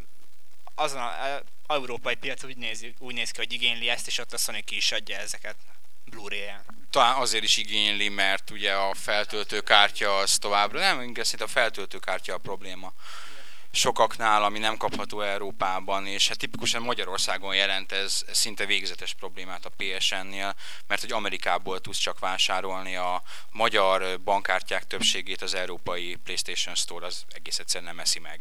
azon a, a európai piac úgy néz, úgy néz ki, hogy igényli ezt, és ott a Sony ki is adja ezeket Blu-ray-en. Talán azért is igényli, mert ugye a feltöltőkártya az továbbra, nem, inkább a feltöltőkártya a probléma sokaknál, ami nem kapható Európában, és hát tipikusan Magyarországon jelent ez szinte végzetes problémát a PSN-nél, mert hogy Amerikából tudsz csak vásárolni a magyar bankkártyák többségét az európai PlayStation Store az egész egyszerűen nem eszi meg.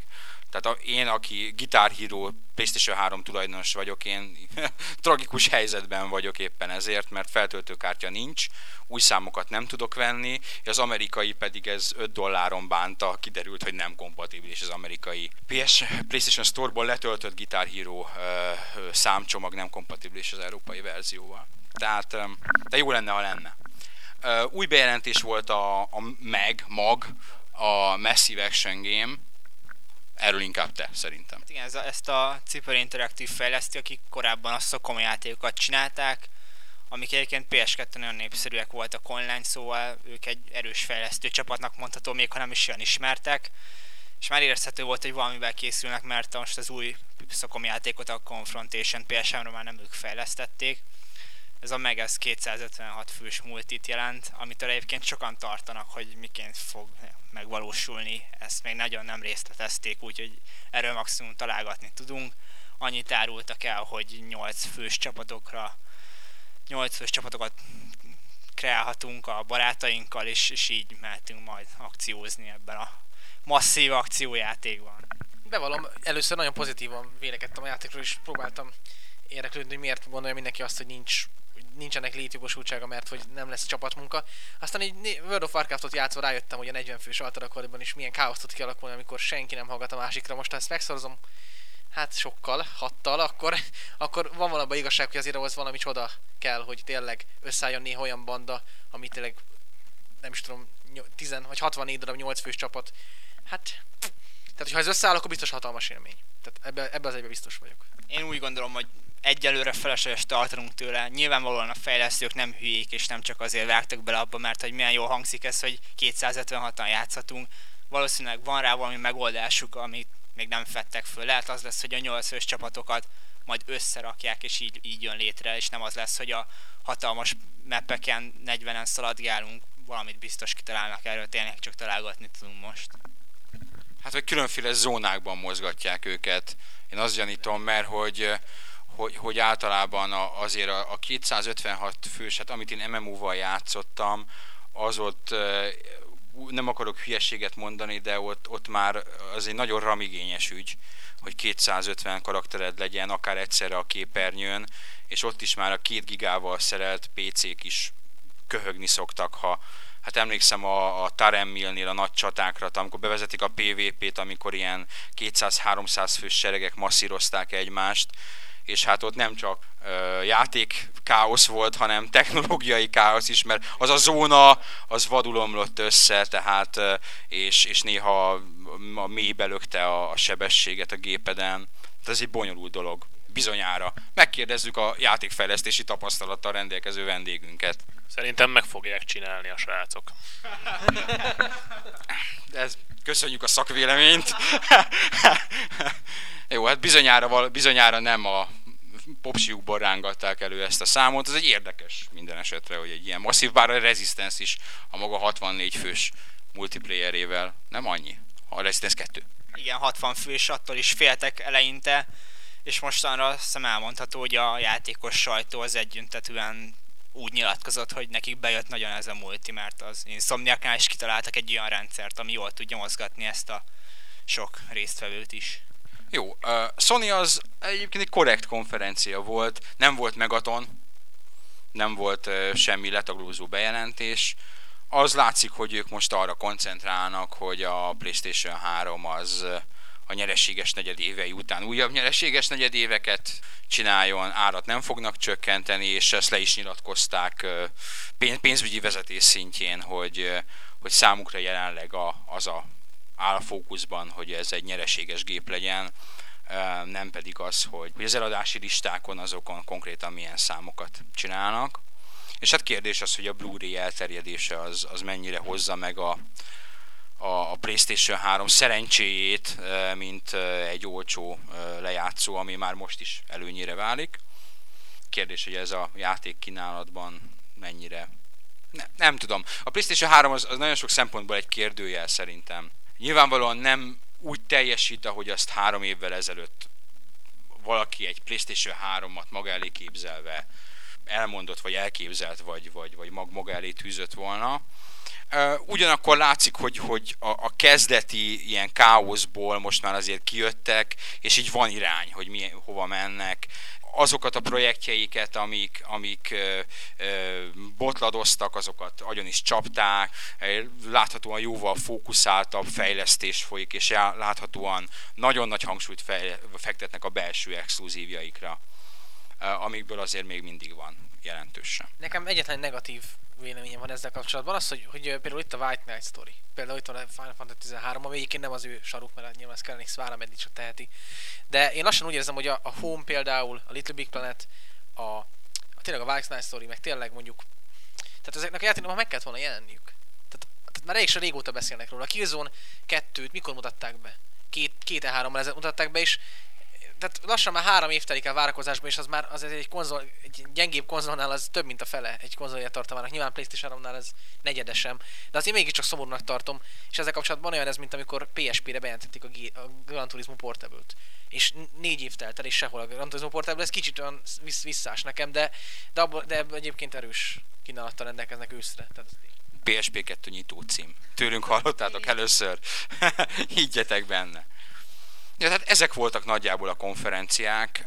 Tehát a, én, aki Guitar Hero PlayStation 3 tulajdonos vagyok, én tragikus helyzetben vagyok éppen ezért, mert feltöltőkártya nincs, új számokat nem tudok venni, és az amerikai pedig ez 5 dolláron bánta, kiderült, hogy nem kompatibilis az amerikai PS, PlayStation Store-ból letöltött Guitar Hero számcsomag nem kompatibilis az európai verzióval. Tehát, de jó lenne, ha lenne. Uh, új bejelentés volt a, a MAG, MAG, a Massive Action Game, Erről inkább te, szerintem. Hát igen, ez a, ezt a Cipher Interactive fejleszti, akik korábban a komoly játékokat csinálták, amik egyébként PS2 nagyon népszerűek voltak online, szóval ők egy erős fejlesztő csapatnak mondható, még ha nem is olyan ismertek. és már érezhető volt, hogy valamivel készülnek, mert most az új szokom játékot, a Confrontation PSM-ra már nem ők fejlesztették. Ez a meg ez 256 fős multit jelent, amitől egyébként sokan tartanak, hogy miként fog megvalósulni. Ezt még nagyon nem részletezték, úgyhogy erről maximum találgatni tudunk. Annyit árultak el, hogy 8 fős csapatokra 8 fős csapatokat kreálhatunk a barátainkkal, és, és így mehetünk majd akciózni ebben a masszív akciójátékban. Bevallom, először nagyon pozitívan vélekedtem a játékról, és próbáltam érdeklődni, hogy miért gondolja mindenki azt, hogy nincs nincsenek létjogosultsága, mert hogy nem lesz csapatmunka. Aztán egy World of Warcraftot játszva rájöttem, hogy a 40 fős altarakorban is milyen káoszt tud kialakulni, amikor senki nem hallgat a másikra. Most ha ezt megszorozom, hát sokkal, hattal, akkor, akkor van valami igazság, hogy azért ahhoz valami csoda kell, hogy tényleg összeálljon néha olyan banda, ami tényleg nem is tudom, 10 vagy 64 darab 8 fős csapat. Hát, tehát ha ez összeáll, akkor biztos hatalmas élmény. Tehát ebbe, ebbe az egybe biztos vagyok. Én úgy gondolom, hogy egyelőre felesleges tartanunk tőle. Nyilvánvalóan a fejlesztők nem hülyék, és nem csak azért vágtak bele abba, mert hogy milyen jól hangzik ez, hogy 256-an játszhatunk. Valószínűleg van rá valami megoldásuk, amit még nem fettek föl. Lehet az lesz, hogy a 8 csapatokat majd összerakják, és így, így jön létre, és nem az lesz, hogy a hatalmas meppeken 40-en szaladgálunk, valamit biztos kitalálnak erről, tényleg csak találgatni tudunk most. Hát, hogy különféle zónákban mozgatják őket. Én azt gyanítom, mert hogy hogy, hogy általában azért a, a 256 fős, hát amit én MMO-val játszottam, az ott nem akarok hülyeséget mondani, de ott, ott már az egy nagyon ramigényes ügy, hogy 250 karaktered legyen akár egyszerre a képernyőn, és ott is már a két gigával szerelt PC-k is köhögni szoktak, ha hát emlékszem a, a Taremmilnél a nagy csatákra, amikor bevezetik a PvP-t, amikor ilyen 200-300 fős seregek masszírozták egymást, és hát ott nem csak uh, játék káosz volt, hanem technológiai káosz is, mert az a zóna, az vadulomlott össze, tehát, uh, és, és néha a mélybe lökte a, a sebességet a gépeden. Tehát ez egy bonyolult dolog, bizonyára. Megkérdezzük a játékfejlesztési tapasztalattal rendelkező vendégünket. Szerintem meg fogják csinálni a srácok. Ez, köszönjük a szakvéleményt. Jó, hát bizonyára, bizonyára nem a popsiukból rángatták elő ezt a számot. Ez egy érdekes minden esetre, hogy egy ilyen masszív, bár a Resistance is a maga 64 fős multiplayerével nem annyi. A Resistance 2. Igen, 60 fős, attól is féltek eleinte, és mostanra szem elmondható, hogy a játékos sajtó az együntetően úgy nyilatkozott, hogy nekik bejött nagyon ez a multi, mert az Insomniaknál is kitaláltak egy olyan rendszert, ami jól tudja mozgatni ezt a sok résztvevőt is. Jó, uh, Sony az egyébként egy korrekt konferencia volt, nem volt megaton, nem volt uh, semmi letaglózó bejelentés. Az látszik, hogy ők most arra koncentrálnak, hogy a PlayStation 3 az a nyereséges negyedévei után újabb nyereséges negyedéveket csináljon, árat nem fognak csökkenteni, és ezt le is nyilatkozták pénzügyi vezetés szintjén, hogy, hogy számukra jelenleg a, az a áll a fókuszban, hogy ez egy nyereséges gép legyen, nem pedig az, hogy, hogy az eladási listákon azokon konkrétan milyen számokat csinálnak. És hát kérdés az, hogy a Blu-ray elterjedése az, az mennyire hozza meg a, a PlayStation 3 szerencséjét, mint egy olcsó lejátszó, ami már most is előnyire válik. Kérdés, hogy ez a játék kínálatban mennyire... Ne, nem tudom. A PlayStation 3 az, az nagyon sok szempontból egy kérdőjel szerintem. Nyilvánvalóan nem úgy teljesít, ahogy azt három évvel ezelőtt valaki egy PlayStation 3-at maga elé képzelve elmondott, vagy elképzelt, vagy, vagy, vagy mag maga elé tűzött volna. Ugyanakkor látszik, hogy, hogy a, a kezdeti ilyen káoszból most már azért kijöttek, és így van irány, hogy mi, hova mennek. Azokat a projektjeiket, amik, amik ö, ö, botladoztak, azokat agyon is csapták, láthatóan jóval fókuszáltabb fejlesztés folyik, és láthatóan nagyon nagy hangsúlyt fektetnek a belső exkluzívjaikra, amikből azért még mindig van jelentősen. Nekem egyetlen negatív véleményem van ezzel kapcsolatban, az, hogy, hogy például itt a White Knight Story, például itt van a Final Fantasy 13, ami egyébként nem az ő saruk, mert nyilván Square Enix vára meddig csak teheti. De én lassan úgy érzem, hogy a, a Home például, a Little Big Planet, a, a tényleg a White Knight Story, meg tényleg mondjuk, tehát ezeknek a játékoknak meg kellett volna jelenniük. Tehát, tehát már elég se régóta beszélnek róla. A Killzone 2-t mikor mutatták be? Két, két három ezelőtt mutatták be, és tehát lassan már három év telik el várakozásban, és az már az egy konzol, egy gyengébb konzolnál az több, mint a fele egy konzolja tartalmának. Nyilván PlayStation 3-nál ez negyedesem, de azért mégiscsak szomorúnak tartom, és ezzel kapcsolatban olyan ez, mint amikor PSP-re bejelentették a, G- a Gran Turismo Portable-t. És négy év telt el, és sehol a Gran Turismo Portable, ez kicsit olyan vissz, visszás nekem, de, de, abba, de egyébként erős kínálattal rendelkeznek őszre. Tehát PSP 2 nyitó cím. Tőlünk hallottátok először. Higgyetek benne. Ja, tehát ezek voltak nagyjából a konferenciák.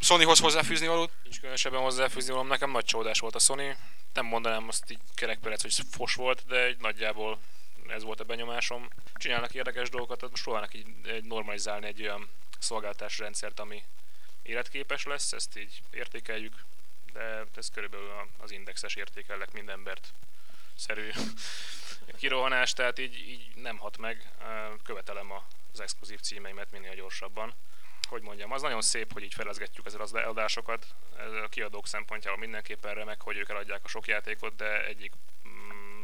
Sonyhoz hozzáfűzni valót? Nincs különösebben hozzáfűzni valam, nekem nagy csodás volt a Sony. Nem mondanám azt így kerekperec, hogy fos volt, de egy nagyjából ez volt a benyomásom. Csinálnak érdekes dolgokat, tehát most próbálnak így, egy normalizálni egy olyan szolgáltási rendszert, ami életképes lesz, ezt így értékeljük, de ez körülbelül az indexes értékelek minden embert szerű kirohanás, tehát így, így nem hat meg. Követelem az exkluzív címeimet minél gyorsabban. Hogy mondjam, az nagyon szép, hogy így felezgetjük ezzel az eladásokat. Ez a kiadók szempontjából mindenképpen remek, hogy ők eladják a sok játékot, de egyik mm,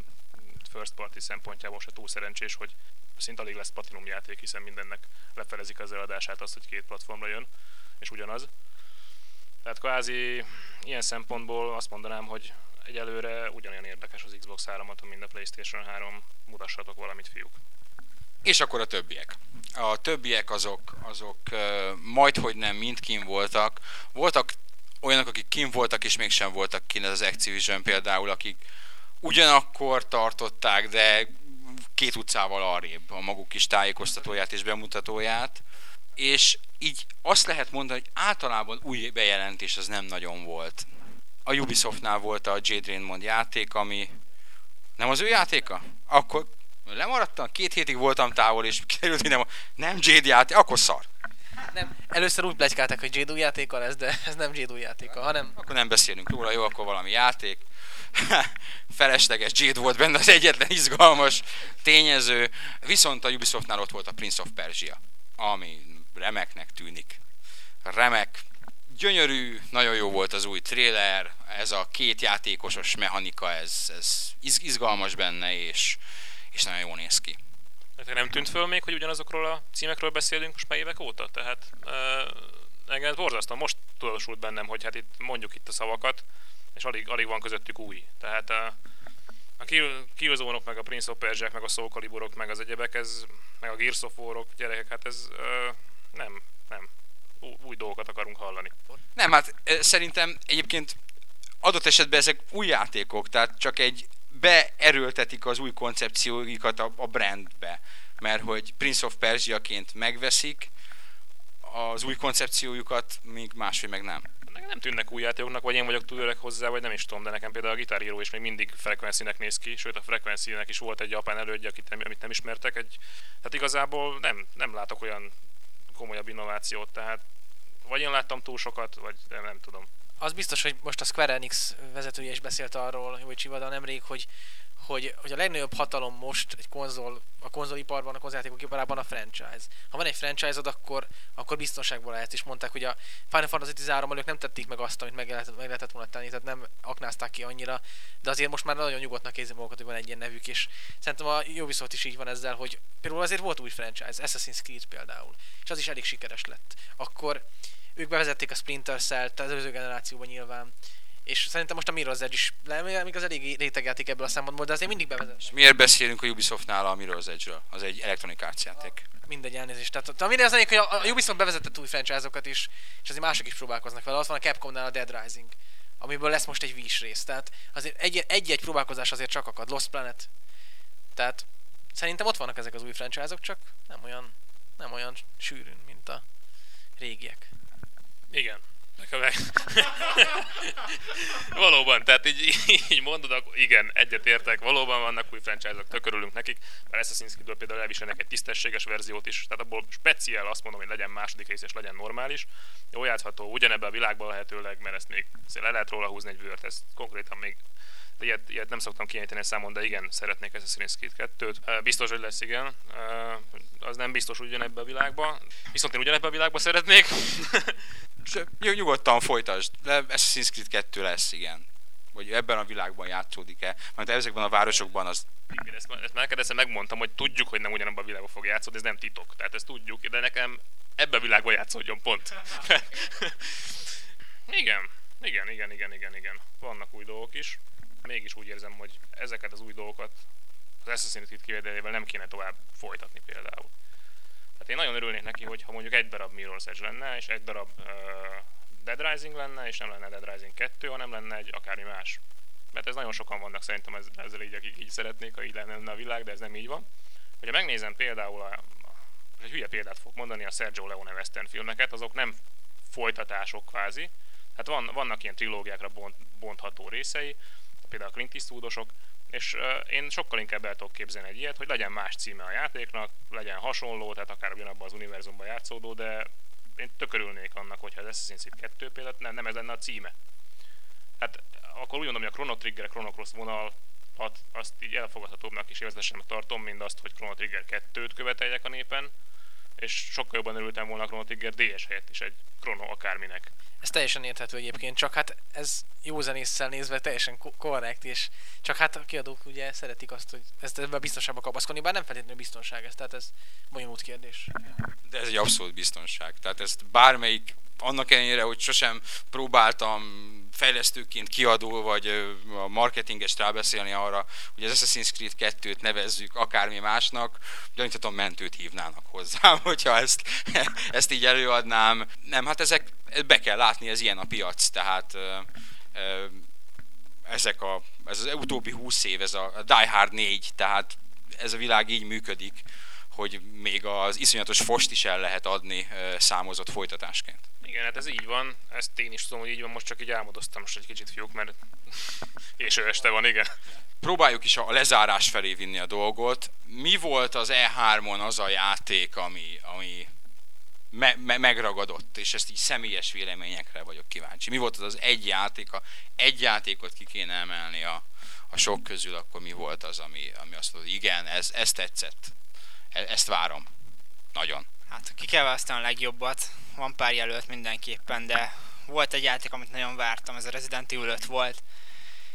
first party szempontjából se túl szerencsés, hogy szinte alig lesz Platinum játék, hiszen mindennek lefelezik az eladását azt, hogy két platformra jön, és ugyanaz. Tehát kvázi ilyen szempontból azt mondanám, hogy egyelőre ugyanolyan érdekes az Xbox 3-at, mint a PlayStation 3. Mutassatok valamit, fiúk. És akkor a többiek. A többiek azok, azok majd, hogy nem mind kim voltak. Voltak olyanok, akik kim voltak, és mégsem voltak kin, ez az Activision például, akik ugyanakkor tartották, de két utcával arrébb a maguk kis tájékoztatóját és bemutatóját, és így azt lehet mondani, hogy általában új bejelentés az nem nagyon volt. A Ubisoftnál volt a Jade Raymond játék, ami nem az ő játéka? Akkor lemaradtam, két hétig voltam távol, és kiderült, hogy nem, nem Jade játék, akkor szar. Nem, először úgy plegykálták, hogy Jade játéka lesz, de ez nem Jade játéka, hanem... Akkor nem beszélünk róla, jó, akkor valami játék. Felesleges Jade volt benne az egyetlen izgalmas tényező. Viszont a Ubisoftnál ott volt a Prince of Persia, ami remeknek tűnik. Remek, gyönyörű, nagyon jó volt az új trailer, ez a két játékosos mechanika, ez, ez izgalmas benne, és, és nagyon jól néz ki. Tehát nem tűnt föl még, hogy ugyanazokról a címekről beszélünk most már évek óta? Tehát uh, engem borzasztóan most tudatosult bennem, hogy hát itt mondjuk itt a szavakat, és alig, alig van közöttük új. Tehát uh, a Killzone-ok, meg a Prince of Persia, meg a Soul Caliburok, meg az egyebek, ez, meg a Gears of War-ok, gyerekek, hát ez uh, nem, nem. Új dolgokat akarunk hallani. Nem, hát szerintem egyébként adott esetben ezek új játékok, tehát csak egy beerőltetik az új koncepcióikat a, a brandbe, mert hogy Prince of Persia-ként megveszik az új koncepciójukat, míg máshogy meg nem. Nekem nem tűnnek új játékoknak, vagy én vagyok túl öreg hozzá, vagy nem is tudom, de nekem például a Guitar Hero is még mindig frekvencinek néz ki, sőt a frekvencinek is volt egy japán elődje, akit nem, amit nem ismertek. Egy, tehát igazából nem, nem látok olyan komolyabb innovációt, tehát vagy én láttam túl sokat, vagy nem, nem tudom az biztos, hogy most a Square Enix vezetője is beszélt arról, hogy Csivada nemrég, hogy, hogy, hogy a legnagyobb hatalom most egy konzol, a konzoliparban, a konzoljátékok iparában a franchise. Ha van egy franchise-od, akkor, akkor biztonságban lehet, és mondták, hogy a Final Fantasy 13 ők nem tették meg azt, amit meg lehetett, meg lehetett volna tenni, tehát nem aknázták ki annyira, de azért most már nagyon nyugodtnak érzi magukat, hogy van egy ilyen nevük, és szerintem a Ubisoft is így van ezzel, hogy például azért volt új franchise, Assassin's Creed például, és az is elég sikeres lett. Akkor ők bevezették a Splinter Cell-t az előző generációban nyilván. És szerintem most a Mirror's Edge is, még az elég rétegjáték ebből a szempontból, de azért mindig bevezet. És miért beszélünk a Ubisoftnál a Mirror's Edge-ről? Az egy Electronic Arts játék. Mindegy elnézést. Tehát a minden az hogy a, a Ubisoft bevezetett új franchise-okat is, és azért mások is próbálkoznak vele. Ott van a Capcomnál a Dead Rising, amiből lesz most egy Wish rész. Tehát azért egy-egy próbálkozás azért csak akad. Lost Planet. Tehát szerintem ott vannak ezek az új franchise-ok, csak nem olyan, nem olyan sűrűn, mint a régiek. Igen. Nekem meg... valóban, tehát így, így mondod, akkor igen, egyetértek, valóban vannak új franchise-ok, tök örülünk nekik, mert Assassin's Creed-ből például elviselnek egy tisztességes verziót is, tehát abból speciál azt mondom, hogy legyen második rész és legyen normális, jó játszható, ugyanebben a világban lehetőleg, mert ezt még le lehet róla húzni egy vört, ez konkrétan még ilyet, ilyet nem szoktam kinyitani a számon, de igen, szeretnék Assassin's Creed 2-t. Biztos, hogy lesz, igen. Az nem biztos ugyanebben a világban. Viszont én ugyanebben a világban szeretnék. Nyugodtan folytasd. Assassin's Creed 2 lesz, igen. vagy ebben a világban játszódik-e, mert ezekben a városokban az Igen, ezt, ezt már neked megmondtam, hogy tudjuk, hogy nem ugyanabban a világban fog játszódni, ez nem titok. Tehát ezt tudjuk, de nekem ebben a világban játszódjon, pont. igen, igen, igen, igen, igen, igen. Vannak új dolgok is. Mégis úgy érzem, hogy ezeket az új dolgokat az Assassin's Creed kivételével nem kéne tovább folytatni például. Tehát én nagyon örülnék neki, hogyha mondjuk egy darab Mirror's Edge lenne, és egy darab uh, Dead Rising lenne, és nem lenne Dead Rising 2, hanem lenne egy akármi más. Mert ez nagyon sokan vannak szerintem ez, ezzel így, akik így szeretnék, ha így lenne a világ, de ez nem így van. Hogyha megnézem például, a, egy hülye példát fog mondani, a Sergio Leone western filmeket, azok nem folytatások kvázi. Hát van, vannak ilyen trilógiákra bont, bontható részei, például Clint Eastwoodosok, és én sokkal inkább el tudok képzelni egy ilyet, hogy legyen más címe a játéknak, legyen hasonló, tehát akár ugyanabban az univerzumban játszódó, de én tökörülnék annak, hogyha az Assassin's Creed 2 például nem, nem ez lenne a címe. Hát akkor úgy mondom, hogy a Chrono Trigger, Chrono Cross vonal azt így elfogadhatóbbnak és élvezetesebbnek tartom, mint azt, hogy Chrono Trigger 2-t követeljek a népen, és sokkal jobban örültem volna a Chrono Trigger DS helyett is egy Chrono akárminek. Ez teljesen érthető egyébként, csak hát ez jó zenésszel nézve teljesen korrekt, és csak hát a kiadók ugye szeretik azt, hogy ezt ebben biztonságba kapaszkodni, bár nem feltétlenül biztonság ez, tehát ez bonyolult kérdés. De ez egy abszolút biztonság. Tehát ezt bármelyik, annak ellenére, hogy sosem próbáltam fejlesztőként kiadó, vagy a marketinges rábeszélni arra, hogy az Assassin's Creed 2-t nevezzük akármi másnak, gyanítatom mentőt hívnának hozzám, hogyha ezt, ezt így előadnám. Nem, hát ezek, be kell látni, ez ilyen a piac, tehát ezek a, ez az utóbbi 20 év, ez a Die Hard 4, tehát ez a világ így működik, hogy még az iszonyatos fost is el lehet adni számozott folytatásként. Igen, hát ez így van, ezt én is tudom, hogy így van, most csak így álmodoztam most egy kicsit fiúk, mert és este van, igen. Próbáljuk is a lezárás felé vinni a dolgot. Mi volt az E3-on az a játék, ami, ami me- me- megragadott, és ezt így személyes véleményekre vagyok kíváncsi. Mi volt az az egy játék, ha egy játékot ki kéne emelni a, a sok közül, akkor mi volt az, ami, ami azt mondta, hogy igen, ez, ez tetszett, e- ezt várom. Nagyon. Hát ki kell választani a legjobbat, van pár jelölt mindenképpen, de volt egy játék, amit nagyon vártam, ez a Resident Evil 5 volt,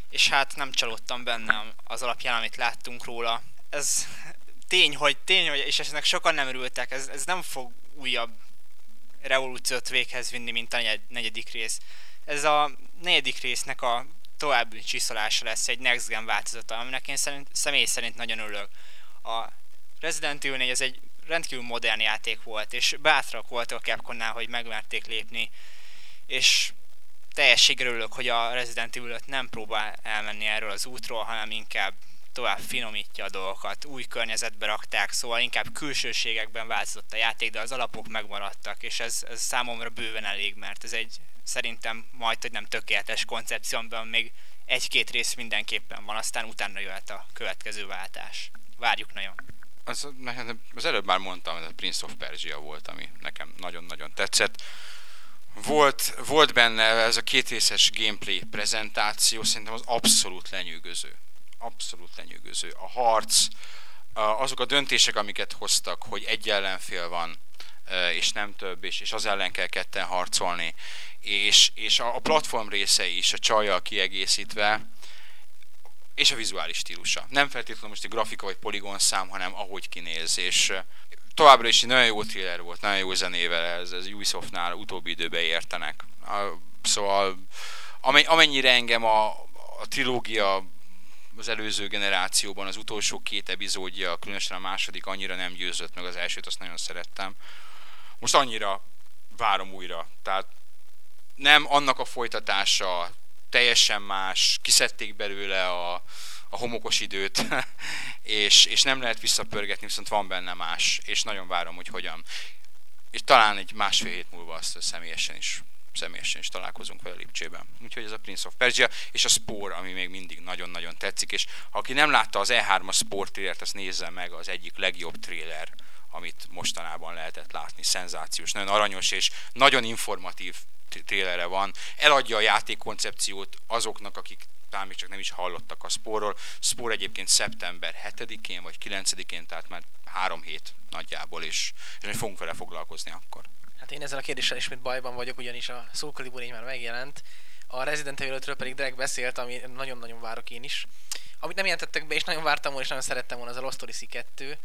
és hát nem csalódtam benne az alapján, amit láttunk róla. Ez tény, hogy tény, hogy, és ennek sokan nem örültek, ez, ez nem fog újabb revolúciót véghez vinni, mint a negyedik rész. Ez a negyedik résznek a további csiszolása lesz egy Next Gen változata, aminek én szerint, személy szerint nagyon örülök. A Resident Evil 4 ez egy rendkívül modern játék volt, és bátrak voltak a Capcomnál, hogy megmerték lépni, és teljességre örülök, hogy a Resident Evil 5 nem próbál elmenni erről az útról, hanem inkább tovább finomítja a dolgokat, új környezetbe rakták, szóval inkább külsőségekben változott a játék, de az alapok megmaradtak, és ez, ez számomra bőven elég, mert ez egy szerintem majd, hogy nem tökéletes koncepció, amiben még egy-két rész mindenképpen van, aztán utána jöhet a következő váltás. Várjuk nagyon az, az előbb már mondtam, ez a Prince of Persia volt, ami nekem nagyon-nagyon tetszett. Volt, volt benne ez a kétrészes gameplay prezentáció, szerintem az abszolút lenyűgöző. Abszolút lenyűgöző. A harc, azok a döntések, amiket hoztak, hogy egy ellenfél van, és nem több, és, és az ellen kell ketten harcolni, és, és a, a platform részei is a csajjal kiegészítve, és a vizuális stílusa. Nem feltétlenül most egy grafika vagy poligon szám, hanem ahogy kinéz, és továbbra is egy nagyon jó thriller volt, nagyon jó zenével, ez, ez Ubisoftnál utóbbi időben értenek. Szóval amennyire engem a, a trilógia az előző generációban az utolsó két epizódja, különösen a második annyira nem győzött meg, az elsőt azt nagyon szerettem. Most annyira várom újra. Tehát nem annak a folytatása, teljesen más, kiszedték belőle a, a homokos időt, és, és nem lehet visszapörgetni, viszont van benne más, és nagyon várom, hogy hogyan. És talán egy másfél hét múlva azt személyesen is személyesen is találkozunk vele Lipcsében. Úgyhogy ez a Prince of Persia, és a Spore, ami még mindig nagyon-nagyon tetszik, és aki nem látta az E3-as Spore trailert, azt nézze meg, az egyik legjobb trailer, amit mostanában lehetett látni. Szenzációs, nagyon aranyos és nagyon informatív trélere van, eladja a játék koncepciót azoknak, akik talán még csak nem is hallottak a Spóról. Spór egyébként szeptember 7-én vagy 9-én, tehát már három hét nagyjából, és, és fogunk vele foglalkozni akkor. Hát én ezzel a kérdéssel ismét bajban vagyok, ugyanis a Soul Calibur már megjelent, A Resident Evil 5-ről pedig Drake beszélt, ami nagyon-nagyon várok én is. Amit nem jelentettek be, és nagyon vártam volna, és nagyon szerettem volna, az a Lost Odyssey 2.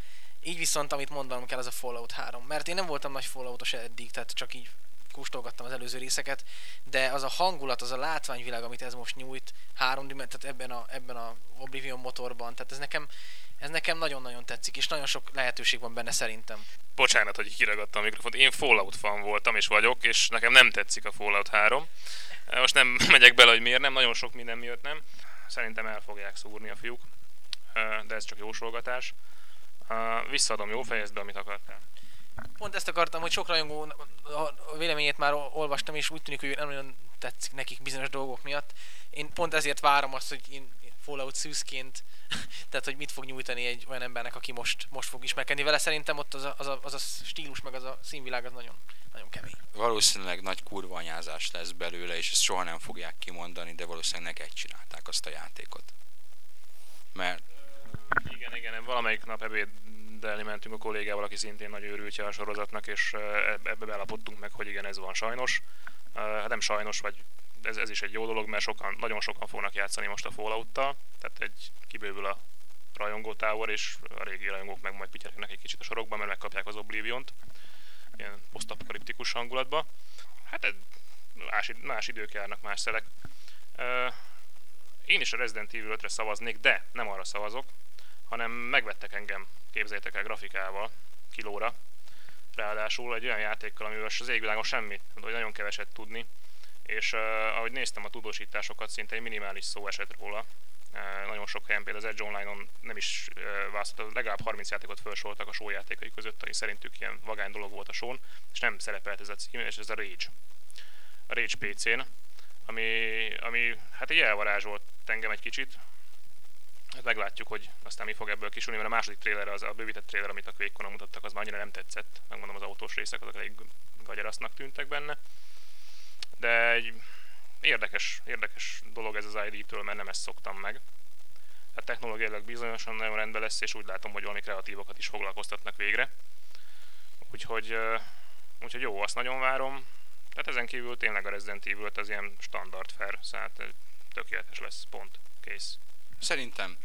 Így viszont, amit mondanom kell, az a Fallout 3. Mert én nem voltam nagy Falloutos eddig, tehát csak így kóstolgattam az előző részeket, de az a hangulat, az a látványvilág, amit ez most nyújt, három tehát ebben a, ebben a Oblivion motorban, tehát ez nekem, ez nekem nagyon-nagyon tetszik, és nagyon sok lehetőség van benne szerintem. Bocsánat, hogy kiragadtam a mikrofont. Én Fallout fan voltam és vagyok, és nekem nem tetszik a Fallout 3. Most nem megyek bele, hogy miért nem, nagyon sok minden miatt nem. Szerintem el fogják szúrni a fiúk, de ez csak jósolgatás. Visszaadom, jó fejezd be, amit akartál. Pont ezt akartam, hogy sok rajongó a véleményét már olvastam, és úgy tűnik, hogy nem nagyon tetszik nekik bizonyos dolgok miatt. Én pont ezért várom azt, hogy én Fallout szűzként, tehát hogy mit fog nyújtani egy olyan embernek, aki most, most fog ismerkedni vele. Szerintem ott az a, az, a, az a stílus, meg az a színvilág az nagyon, nagyon kemény. Valószínűleg nagy kurvanyázás lesz belőle, és ezt soha nem fogják kimondani, de valószínűleg neked csinálták azt a játékot. Mert... Igen, igen, valamelyik nap ebéd elni mentünk a kollégával, aki szintén nagy őrültje a sorozatnak, és ebbe belapottunk meg, hogy igen, ez van sajnos. Hát nem sajnos, vagy ez, ez is egy jó dolog, mert sokan, nagyon sokan fognak játszani most a fallout tehát egy kibővül a rajongó tábor, és a régi rajongók meg majd pityereknek egy kicsit a sorokban, mert megkapják az Oblivion-t, ilyen posztapokaliptikus hangulatba. Hát ez más, más idők járnak, más szelek. Én is a Resident Evil 5-re szavaznék, de nem arra szavazok, hanem megvettek engem, képzeljétek el, grafikával, kilóra. Ráadásul egy olyan játékkal, amivel az égvilágon semmit, hogy nagyon keveset tudni, és uh, ahogy néztem a tudósításokat, szinte egy minimális szó esett róla. Uh, nagyon sok helyen például az Edge Online-on nem is uh, választott, legalább 30 játékot felsoroltak a show játékai között, ami szerintük ilyen vagány dolog volt a show és nem szerepelt ez a cím, és ez a Rage. A Rage PC-n, ami, ami hát így elvarázsolt engem egy kicsit, Hát meglátjuk, hogy aztán mi fog ebből kisülni, mert a második trailer, az a bővített trailer, amit a quake mutattak, az már annyira nem tetszett. Megmondom, az autós részek azok elég gagyarasznak tűntek benne. De egy érdekes, érdekes dolog ez az ID-től, mert nem ezt szoktam meg. Hát technológiailag bizonyosan nagyon rendben lesz, és úgy látom, hogy valami kreatívokat is foglalkoztatnak végre. Úgyhogy, úgyhogy jó, azt nagyon várom. Tehát ezen kívül tényleg a Resident Evil az ilyen standard fair, szóval tökéletes lesz, pont, kész. Szerintem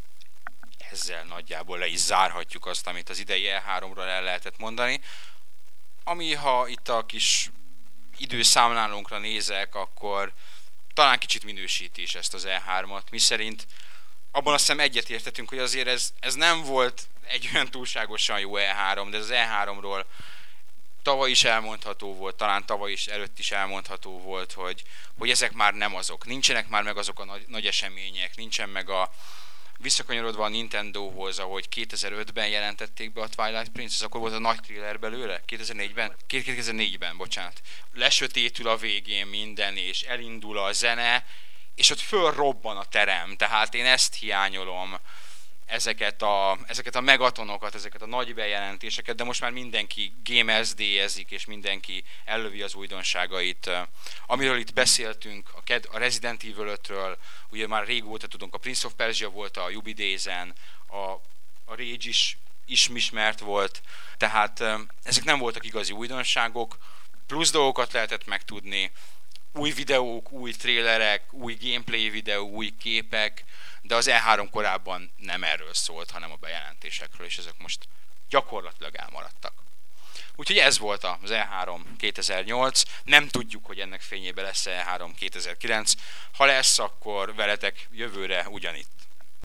ezzel nagyjából le is zárhatjuk azt, amit az idei E3-ról el lehetett mondani. Ami, ha itt a kis időszámlálónkra nézek, akkor talán kicsit minősíti ezt az E3-at, mi szerint abban azt hiszem egyetértetünk, hogy azért ez, ez nem volt egy olyan túlságosan jó E3, de az E3-ról tavaly is elmondható volt, talán tavaly is előtt is elmondható volt, hogy, hogy ezek már nem azok. Nincsenek már meg azok a nagy, nagy események, nincsen meg a, visszakanyarodva a Nintendohoz, ahogy 2005-ben jelentették be a Twilight Princess, akkor volt a nagy thriller belőle, 2004-ben, 2004-ben, bocsánat. Lesötétül a végén minden, és elindul a zene, és ott fölrobban a terem, tehát én ezt hiányolom ezeket a, ezeket a megatonokat, ezeket a nagy bejelentéseket, de most már mindenki GameSD-ezik, és mindenki ellövi az újdonságait. Amiről itt beszéltünk, a, Ked, a Resident Evil 5-ről, ugye már régóta tudunk, a Prince of Persia volt a Yubi Days-en, a, a Rage is ismert volt, tehát ezek nem voltak igazi újdonságok, plusz dolgokat lehetett megtudni, új videók, új trélerek, új gameplay videó, új képek, de az E3 korábban nem erről szólt, hanem a bejelentésekről, és ezek most gyakorlatilag elmaradtak. Úgyhogy ez volt az E3 2008, nem tudjuk, hogy ennek fényében lesz E3 2009, ha lesz, akkor veletek jövőre ugyanitt.